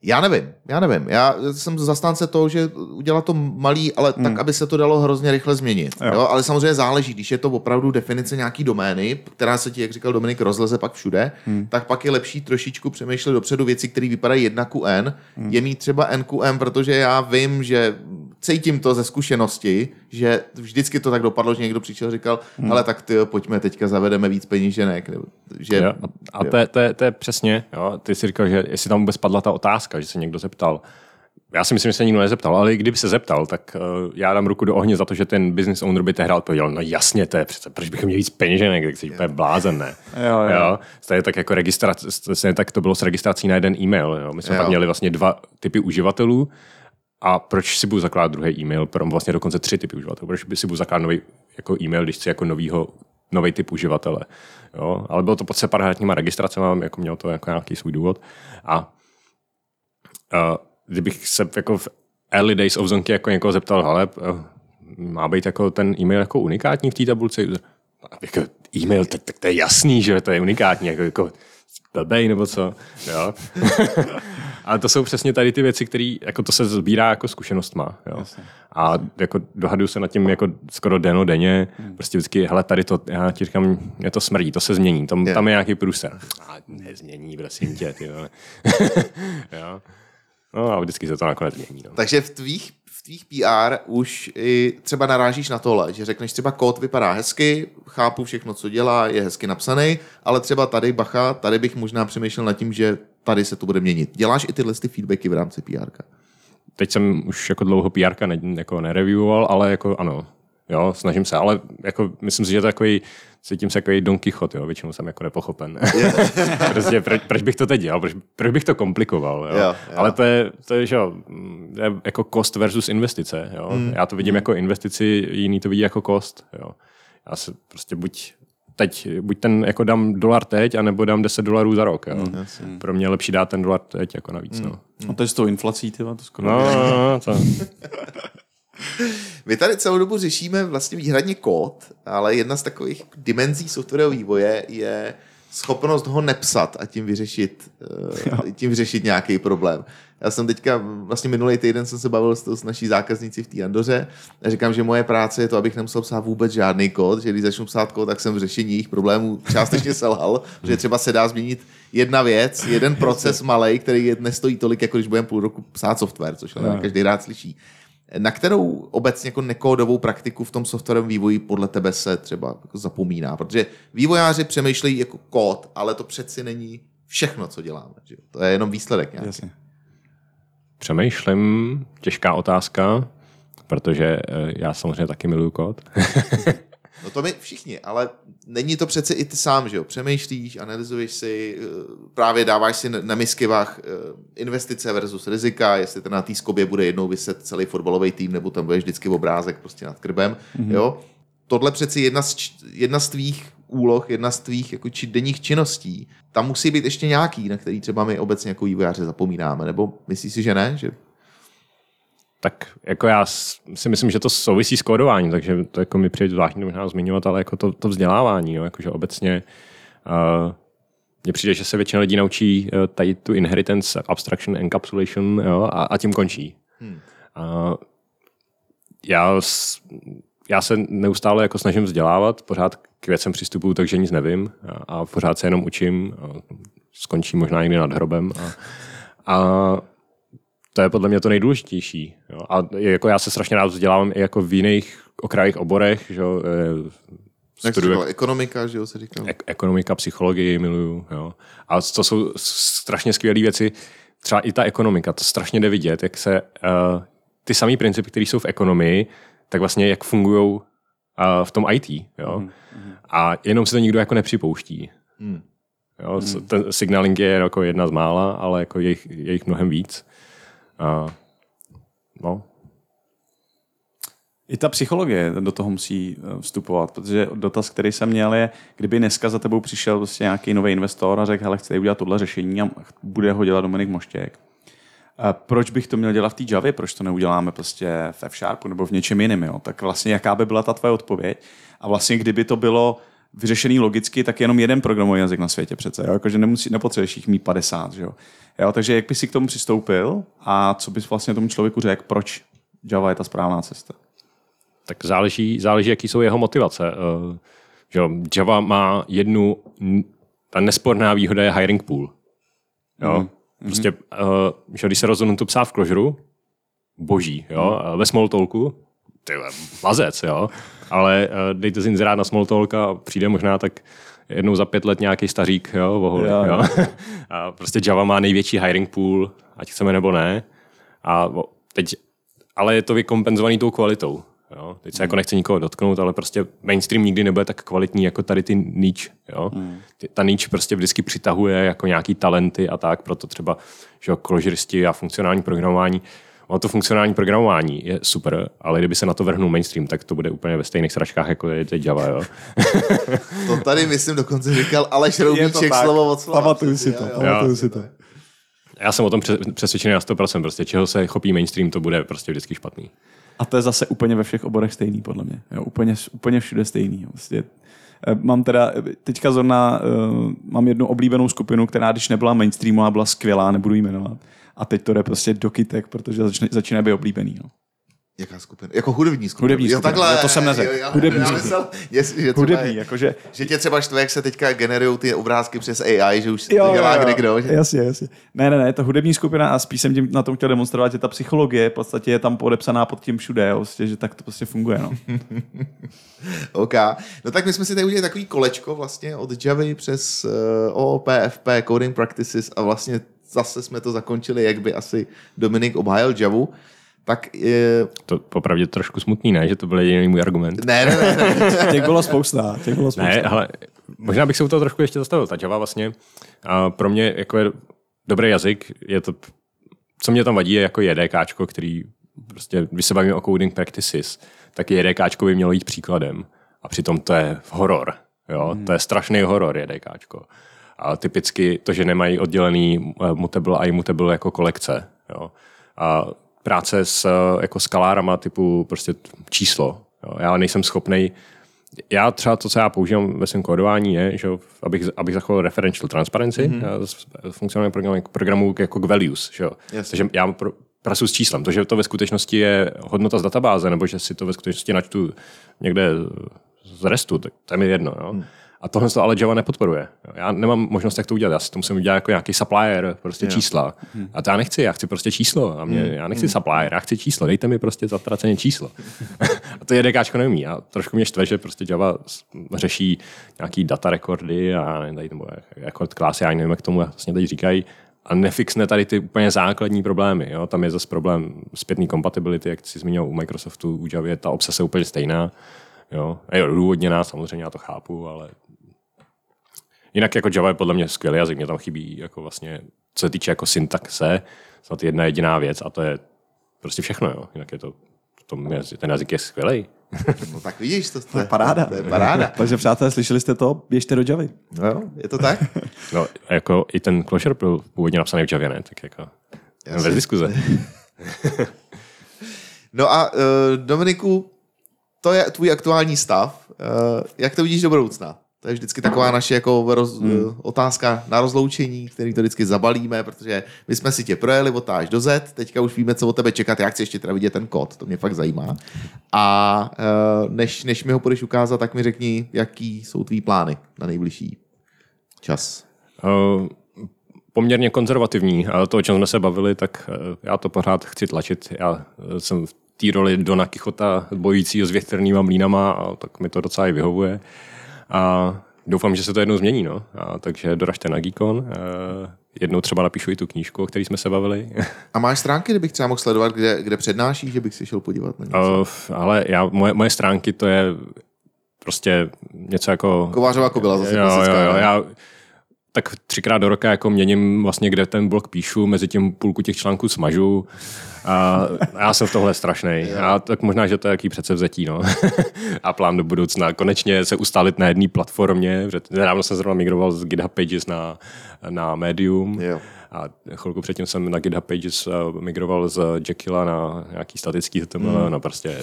S4: Já nevím, já nevím. Já jsem zastánce toho, že udělat to malý, ale hmm. tak, aby se to dalo hrozně rychle změnit. Jo.
S2: Jo.
S4: Ale samozřejmě záleží, když je to opravdu definice nějaký domény, která se ti, jak říkal Dominik, rozleze pak všude, hmm. tak pak je lepší trošičku přemýšlet dopředu věci, které vypadají jedna ku n, hmm. je mít třeba n ku m, protože já vím, že cítím to ze zkušenosti, že vždycky to tak dopadlo, že někdo přišel a říkal, hmm. ale tak ty, pojďme teďka zavedeme víc peníženek. Nebo, že,
S5: Jo, a a to, je, to, je, to je přesně, jo, ty jsi říkal, že jestli tam vůbec padla ta otázka, že se někdo zeptal. Já si myslím, že se nikdo nezeptal, ale i kdyby se zeptal, tak uh, já dám ruku do ohně za to, že ten business owner by tehdy odpověděl, no jasně, to je přece, proč bychom měli víc peněženek, tak jsi úplně blázen, ne?
S2: Jo, jo.
S5: jo. Stejně tak jako registrace, stejně tak to bylo s registrací na jeden e-mail. Jo. My jsme
S4: Jo.
S5: pak měli vlastně dva typy uživatelů a proč si budu zakládat druhý e-mail, pro vlastně dokonce tři typy uživatelů, proč by si budu zakládat nový jako e-mail, když chci jako novýho nový typ uživatele. Jo? Ale bylo to pod separátníma registracemi, jako mělo to jako nějaký svůj důvod. A uh, kdybych se jako v early days of Zonky jako někoho zeptal, hele, uh, má být jako ten e-mail jako unikátní v té tabulce? A Jako e-mail, tak, tak to je jasný, že to je unikátní. Jako, jako, blbej nebo co. Jo. <laughs> Ale to jsou přesně tady ty věci, které jako to se sbírá jako zkušenost má. Jo. A jako dohaduju se nad tím jako skoro deno denně.
S2: Hmm.
S5: Prostě vždycky, hele, tady to, já ti říkám, je to smrdí, to se změní, tam,
S4: Je.
S5: tam je nějaký průser. A nezmění, prosím tě, ty <laughs> jo. No a vždycky se to nakonec změní. No.
S4: Takže v tvých, v tvých PR už i třeba narážíš na tohle, že řekneš třeba kód vypadá hezky, chápu všechno, co dělá, je hezky napsaný, ale třeba tady, bacha, tady bych možná přemýšlel nad tím, že tady se to bude měnit. Děláš i tyhle ty feedbacky v rámci PR.
S5: Teď jsem už jako dlouho PR ne, jako nereviewoval, ale jako ano, jo, snažím se, ale jako myslím si, že takový, cítím se jako Don Quixote, jo, většinou jsem jako nepochopen. <laughs> prostě, proč, proč, bych to teď dělal, proč, proč bych to komplikoval, jo?
S4: Jo, jo.
S5: ale to je, to je, že jo, mm, je jako cost versus investice, jo.
S4: Hmm.
S5: Já to vidím jako investici, jiný to vidí jako cost, jo. Já se prostě buď teď, buď ten jako dám dolar teď, anebo dám 10 dolarů za rok, jo.
S4: Hmm,
S5: Pro mě je lepší dát ten dolar teď jako navíc, no.
S2: No to je s tou inflací, ty, to skoro.
S5: No, no, no, to, <laughs>
S4: My tady celou dobu řešíme vlastně výhradně kód, ale jedna z takových dimenzí softwarového vývoje je schopnost ho nepsat a tím vyřešit, uh, tím vyřešit nějaký problém. Já jsem teďka, vlastně minulý týden jsem se bavil s, s naší zákaznicí v té Andoře a říkám, že moje práce je to, abych nemusel psát vůbec žádný kód, že když začnu psát kód, tak jsem v řešení jejich problémů částečně selhal, <laughs> že třeba se dá změnit jedna věc, jeden proces malý, který je- nestojí tolik, jako když budeme půl roku psát software, což ale každý rád slyší. Na kterou obecně jako nekódovou praktiku v tom softwarovém vývoji podle tebe se třeba jako zapomíná? Protože vývojáři přemýšlejí jako kód, ale to přeci není všechno, co děláme. Že? To je jenom výsledek nějaký.
S2: Jasně.
S5: Přemýšlím, těžká otázka, protože eh, já samozřejmě taky miluju kód. <laughs>
S4: No to my všichni, ale není to přece i ty sám, že jo? Přemýšlíš, analyzuješ si, eh, právě dáváš si na- miskivách eh, investice versus rizika, jestli ten na té skobě bude jednou vyset celý fotbalový tým, nebo tam budeš vždycky obrázek prostě nad krbem, mm-hmm. jo? Tohle přeci jedna z, jedna z tvých úloh, jedna z tvých jako či denních činností. Tam musí být ještě nějaký, na který třeba my obecně jako vývojáři zapomínáme, nebo myslíš si, že ne? Že...
S5: Tak jako já si myslím, že to souvisí s kódováním, takže to jako mi přijde zvláštní možná zmiňovat, ale jako to, to vzdělávání, jo, jakože obecně uh, mně přijde, že se většina lidí naučí uh, tady tu inheritance, abstraction, encapsulation jo, a, a tím končí. Hmm. Uh, já, já se neustále jako snažím vzdělávat, pořád k věcem přistupuju, takže nic nevím a, a pořád se jenom učím. A skončím možná někdy nad hrobem. A, a to je podle mě to nejdůležitější. Jo. A jako já se strašně rád vzdělávám i jako v jiných okrajích oborech, že jo, eh,
S4: Jak
S5: studuju
S4: říkal, ekonomika, že jo, se říkal.
S5: ek- ekonomika, psychologii miluju. Jo. A to jsou strašně skvělé věci. Třeba i ta ekonomika, to strašně jde vidět, jak se uh, ty samé principy, které jsou v ekonomii, tak vlastně jak fungují uh, v tom IT. Jo. A jenom se to nikdo jako nepřipouští.
S4: Hmm.
S5: Jo, co- ten signaling je jako jedna z mála, ale jako je jich, je jich mnohem víc. A, no,
S2: I ta psychologie do toho musí eh, vstupovat, protože dotaz, který jsem měl, je, kdyby dneska za tebou přišel prostě nějaký nový investor a řekl, hele, chci udělat tohle řešení a bude ho dělat Dominik Moštěk. A proč bych to měl dělat v té Javě? Proč to neuděláme prostě v F-Sharpu nebo v něčem jiném? Jo? Tak vlastně jaká by byla ta tvoje odpověď? A vlastně kdyby to bylo vyřešený logicky, tak jenom jeden programový jazyk na světě přece. Jo? Jakože nemusí, nepotřebuješ jich mít 50. Že jo? Jo? Takže jak bys si k tomu přistoupil a co bys vlastně tomu člověku řekl, proč Java je ta správná cesta?
S5: tak záleží, záleží, jaký jsou jeho motivace. Uh, že jo, Java má jednu, ta nesporná výhoda je hiring pool. Jo? Mm. Prostě, uh, že když se rozhodnu to psát v Clojure, boží, jo, mm. ve Smalltalku, ty vole, mazec, jo, ale uh, dejte si inzerát na Smalltalk a přijde možná tak jednou za pět let nějaký stařík, jo, vohol,
S2: Jo,
S5: jo. <laughs> A prostě Java má největší hiring pool, ať chceme nebo ne. A teď, ale je to vykompenzovaný tou kvalitou. Jo? Teď se jako nechci nikoho dotknout, ale prostě mainstream nikdy nebude tak kvalitní jako tady ty niche. Jo? Ty- Ta niche prostě vždycky přitahuje jako nějaký talenty a tak, proto třeba že jo, a funkcionální programování. Ono to funkcionální programování je super, ale kdyby se na to vrhnul mainstream, tak to bude úplně ve stejných sračkách, jako je teď Java. Jo?
S4: To tady, myslím, dokonce říkal Aleš Roubíček slovo od slova.
S2: Pamatuju si to, pamatuju si to.
S5: Já jsem o tom pře- přesvědčený na 100%, prostě čeho se chopí mainstream, to bude prostě vždycky špatný.
S2: A to je zase úplně ve všech oborech stejný, podle mě. Jo, úplně, úplně všude stejný. Vlastně Eh, Mám teda, eh, teďka zrovna, uh, mám jednu oblíbenou skupinu, která když nebyla mainstreamová, byla skvělá, nebudu jí jmenovat. A teď to jde prostě do kytek, protože začne, začíná být oblíbený. No.
S4: Jaká skupina? Jako hudební skupina.
S2: Hudební
S4: jo,
S2: skupina,
S4: takhle,
S2: jo, to jsem neřekl.
S4: jo, já-
S2: Hudební
S4: já myslel, jestli, že třeba
S2: Hudebný,
S4: je-
S2: jakože
S4: Že tě třeba štve, jak se teďka generují ty obrázky přes AI, že už se to dělá kde kdo. Že...
S2: Jasně, jasně. Ne, ne, ne, je to hudební skupina a spíš jsem tím na tom chtěl demonstrovat, že ta psychologie v podstatě je tam podepsaná pod tím všude, jo, prostě, že tak to prostě funguje. No. <laughs>
S4: OK. No tak my jsme si tady udělali takový kolečko vlastně od Javy přes uh, OOP, FP, Coding Practices a vlastně zase jsme to zakončili, jak by asi Dominik obhájil Javu. Tak je...
S5: To popravdě trošku smutný, ne? Že to byl jediný můj argument.
S4: Ne, ne, ne, ne. <laughs>
S2: Těch bylo spousta, těch bylo spousta.
S5: Ne, ale možná bych se u toho trošku ještě zastavil. Ta Java vlastně a pro mě jako je dobrý jazyk. Je to, co mě tam vadí, je jako JDKčko, který prostě, když se bavíme o coding practices, tak JDKčko by mělo jít příkladem. A přitom to je horor. Jo? Hmm. To je strašný horor JDKčko. A typicky to, že nemají oddělený eh, mutable a immutable jako kolekce. Jo? A práce s eh, jako skalárama typu prostě číslo. Jo? Já nejsem schopný já třeba to, co já používám ve svém kódování, je, že abych, abych zachoval referential transparency mm-hmm. z funkcionálního programu, programu jako k values. Že jo.
S4: Jasně.
S5: Takže já pro, pracuji s číslem. To, že to ve skutečnosti je hodnota z databáze, nebo že si to ve skutečnosti načtu někde z restu, tak to je mi jedno. Jo. A tohle to ale Java nepodporuje. Jo. Já nemám možnost, jak to udělat. Já si to musím udělat jako nějaký supplier, prostě čísla. A to já nechci, já chci prostě číslo. A mě, já nechci supplier, já chci číslo. Dejte mi prostě zatraceně číslo. <laughs> a to je DKčko neumí. A trošku mě štve, že prostě Java řeší nějaký data rekordy a tady nebo record klasy, já nevím, jak tomu vlastně teď říkají, a nefixne tady ty úplně základní problémy. Jo? Tam je zase problém zpětný compatibility, jak jsi zmínil u Microsoftu, u Java je ta obsese úplně stejná. Jo? Je odůvodněná, samozřejmě já to chápu, ale Jinak jako Java je podle mě skvělý jazyk, mě tam chybí jako vlastně, co se týče jako syntaxe, snad jedna jediná věc a to je prostě všechno, jo. Jinak je to, je, ten jazyk je skvělý. <laughs>
S4: No tak vidíš, to, to,
S2: je paráda.
S4: To je paráda. <laughs>
S2: Takže přátelé, slyšeli jste to? Běžte do Javy.
S4: No, jo, je to tak? <laughs>
S5: No, jako i ten Closure byl původně napsaný v Javě, ne? Tak jako
S4: Jasně.
S5: bez diskuze.
S4: No a uh, Dominiku, to je tvůj aktuální stav. Uh, jak to vidíš do budoucna? To je vždycky taková naše jako roz, hmm. otázka na rozloučení, který to vždycky zabalíme, protože my jsme si tě projeli od až do Z, teďka už víme, co od tebe čekat, já chci ještě teda vidět ten kód, to mě fakt zajímá. A uh, než, než mi ho budeš ukázat, tak mi řekni, jaký jsou tvý plány na nejbližší čas.
S5: Uh, poměrně konzervativní. A to, o čem jsme se bavili, tak eh, já to pořád chci tlačit. Já eh, jsem v té roli Dona Kichota bojícího s větrnýma mlínama, a tak mi to docela i vyhovuje. A doufám, že se to jednou změní. No. A takže doražte na Geekon. Jednou třeba napíšu i tu knížku, o které jsme se bavili. <laughs>
S4: A máš stránky, kde bych třeba mohl sledovat, kde, kde přednášíš, že bych si šel podívat na něco?
S5: Uh, ale já, moje, moje stránky to je prostě něco jako...
S4: Kovářová kobila zase
S5: jo, jo, jo,
S4: ne?
S5: já tak třikrát do roka jako měním vlastně, kde ten blog píšu, mezi tím půlku těch článků smažu a já jsem v tohle strašný. Já tak možná, že to je jaký předsevzetí, no. <laughs> a plán do budoucna. Konečně se ustálit na jedné platformě, nedávno jsem zrovna migroval z GitHub Pages na, na Medium.
S4: Jo.
S5: A chvilku předtím jsem na GitHub Pages eh, migroval z Jekylla na nějaký statický HTML,
S4: Hmm.
S5: no prostě.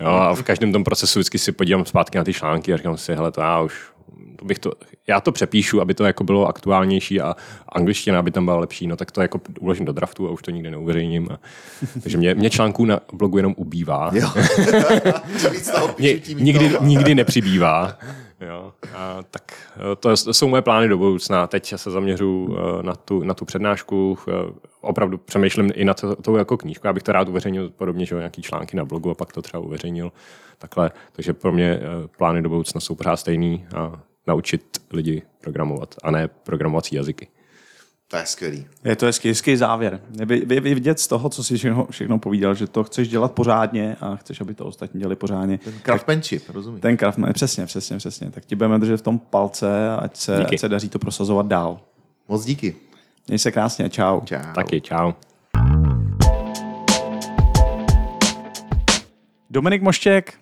S5: Jo, a v každém tom procesu vždycky si podívám zpátky na ty články a říkám si, hele, to já už bych to, já to přepíšu, aby to jako bylo aktuálnější a angličtina, aby tam byla lepší, no tak to jako uložím do draftu a už to nikdy neuveřejním. A, <laughs> takže mě, mě článků na blogu jenom ubývá.
S4: Jo. <laughs>
S5: Mě, nikdy, nikdy nepřibývá. Jo, a tak eh, to jsou moje plány do budoucna. Teď se zaměřu eh, na tu, na tu přednášku. eh, Opravdu přemýšlím i na to, tou jako knížku. Já bych to rád uveřejnil podobně, že nějaký články na blogu a pak to třeba uveřejnil takhle. Takže pro mě plány do budoucna jsou pořád stejný a naučit lidi programovat a ne programovací jazyky.
S4: To je skvělý.
S2: Je to hezký, hezký závěr. Je vy- vy- vy vidět z toho, co jsi všechno, všechno povídal, že to chceš dělat pořádně a chceš, aby to ostatní dělali pořádně.
S4: Craftsmanship, rozumíš?
S2: Ten kraft, přesně, přesně, přesně. Tak ti budeme držet v tom palce, ať se,
S5: Díky.
S2: ať se daří to prosazovat dál.
S4: Moc díky.
S2: Měj se krásně, čau.
S4: Čau.
S5: Taky, čau.
S2: Dominik Moštěk,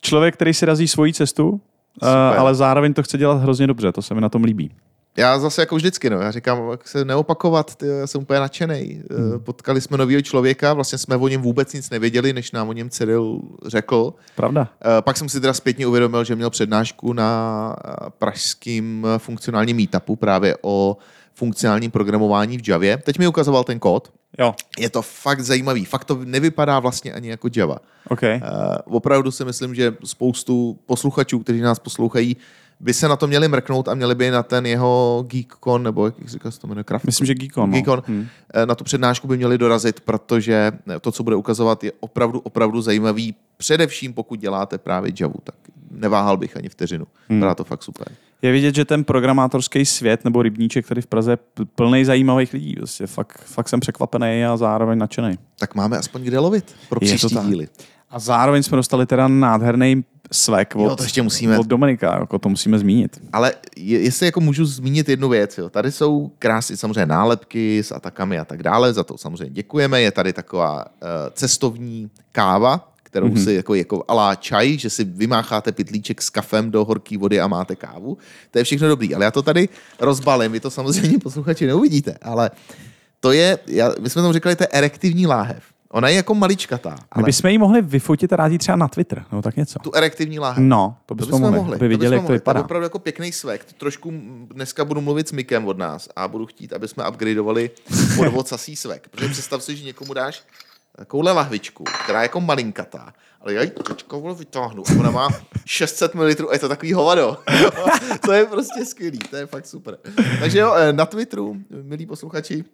S2: člověk, který si razí svoji cestu, uh, ale zároveň to chce dělat hrozně dobře, to se mi na tom líbí.
S4: Já zase jako vždycky, no, já říkám, jak se neopakovat, ty, já jsem úplně nadšený. Hmm. Potkali jsme nového člověka, vlastně jsme o něm vůbec nic nevěděli, než nám o něm Cyril řekl.
S2: Pravda.
S4: Eh, Pak jsem si teda zpětně uvědomil, že měl přednášku na eh, pražským funkcionálním meetupu právě o funkcionálním programování v Javě. Teď mi ukazoval ten kód.
S2: Jo,
S4: Je to fakt zajímavý. Fakt to nevypadá vlastně ani jako Java.
S2: OK.
S4: Uh, opravdu si myslím, že spoustu posluchačů, kteří nás poslouchají, by se na to měli mrknout a měli by na ten jeho GeekCon, nebo jak říká se to jmenuje, Craft?
S2: Myslím, že Geekon. No.
S4: Geekon.
S2: Hmm.
S4: Eh, Na tu přednášku by měli dorazit, protože to, co bude ukazovat, je opravdu, opravdu zajímavý, především pokud děláte právě Javu, tak neváhal bych ani vteřinu. Hmm. Byla to fakt super.
S2: Je vidět, že ten programátorský svět nebo rybníček tady v Praze je plný zajímavých lidí. Prostě fakt, fakt jsem překvapený a zároveň nadšený.
S4: Tak máme aspoň kde lovit pro
S2: Je to
S4: příští díly.
S2: A zároveň jsme dostali teda nádherný svek od,
S4: Jo, to ještě musíme.
S2: od Dominika, jako to musíme zmínit.
S4: Ale je, jestli jako můžu zmínit jednu věc, jo. tady jsou krásy samozřejmě nálepky s atakami a tak dále, za to samozřejmě děkujeme. Je tady taková uh, cestovní káva, kterou mm-hmm. si jako, jako alá čaj, že si vymácháte pytlíček s kafem do horké vody a máte kávu. To je všechno dobrý, ale já to tady rozbalím, vy to samozřejmě <laughs> posluchači neuvidíte, ale to je, já, my jsme tomu říkali, to je erektivní láhev. Ona je jako maličkatá,
S2: My
S4: ale
S2: bychom ji mohli vyfotit a dát ji třeba na Twitter, nebo tak něco.
S4: tu erektivní láhev.
S2: No, to
S4: To
S2: bychom,
S4: bychom
S2: mohli,
S4: mohli,
S2: aby viděli, jak to
S4: bychom mohli.
S2: vypadá.
S4: je opravdu jako pěkný svek. Trošku dneska budu mluvit s Mikem od nás a budu chtít, aby jsme upgradeovali podvocasí svek. Protože představ si, že někomu dáš takovouhle lahvičku, která je jako malinkatá, ale já ji teďka vole vytáhnu a ona má 600 ml a je to takový hovado. <laughs> to je prostě skvělý, to je fakt super. Takže jo, eh, na Twitteru, milí posluchači,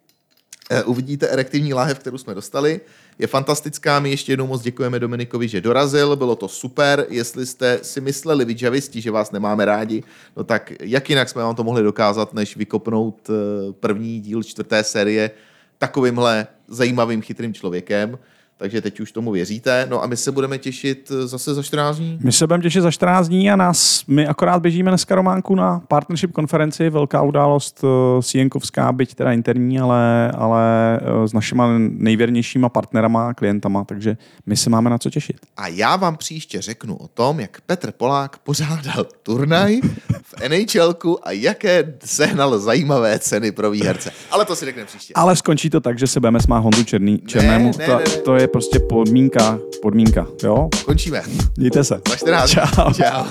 S4: Eh, uvidíte erektivní láhev, kterou jsme dostali. Je fantastická, my ještě jednou moc děkujeme Dominikovi, že dorazil, bylo to super. Jestli jste si mysleli, vy javisti, že vás nemáme rádi, no tak jak jinak jsme vám to mohli dokázat, než vykopnout eh, první díl čtvrté série takovýmhle zajímavým, chytrým člověkem. Takže teď už tomu věříte. No a my se budeme těšit eh, zase za 14 dní.
S2: My se budeme těšit za 14 dní a nás, my akorát běžíme dneska Románku na partnership konferenci, velká událost uh, Sienkovská, byť teda interní, ale, ale uh, s našima nejvěrnějšíma partnerama, klientama, takže my se máme na co těšit.
S4: A já vám příště řeknu o tom, jak Petr Polák pořádal turnaj v NHLku a jaké sehnal zajímavé ceny pro výherce. Ale to si řekneme příště.
S2: Ale skončí to tak, že se budeme smát Hondu Černý, Černému.
S4: ne,
S2: to,
S4: ne, ne.
S2: to je prostě podmínka, podmínka, jo?
S4: Končíme.
S2: Mějte se.
S4: Za 14.
S2: Čau.
S4: Čau.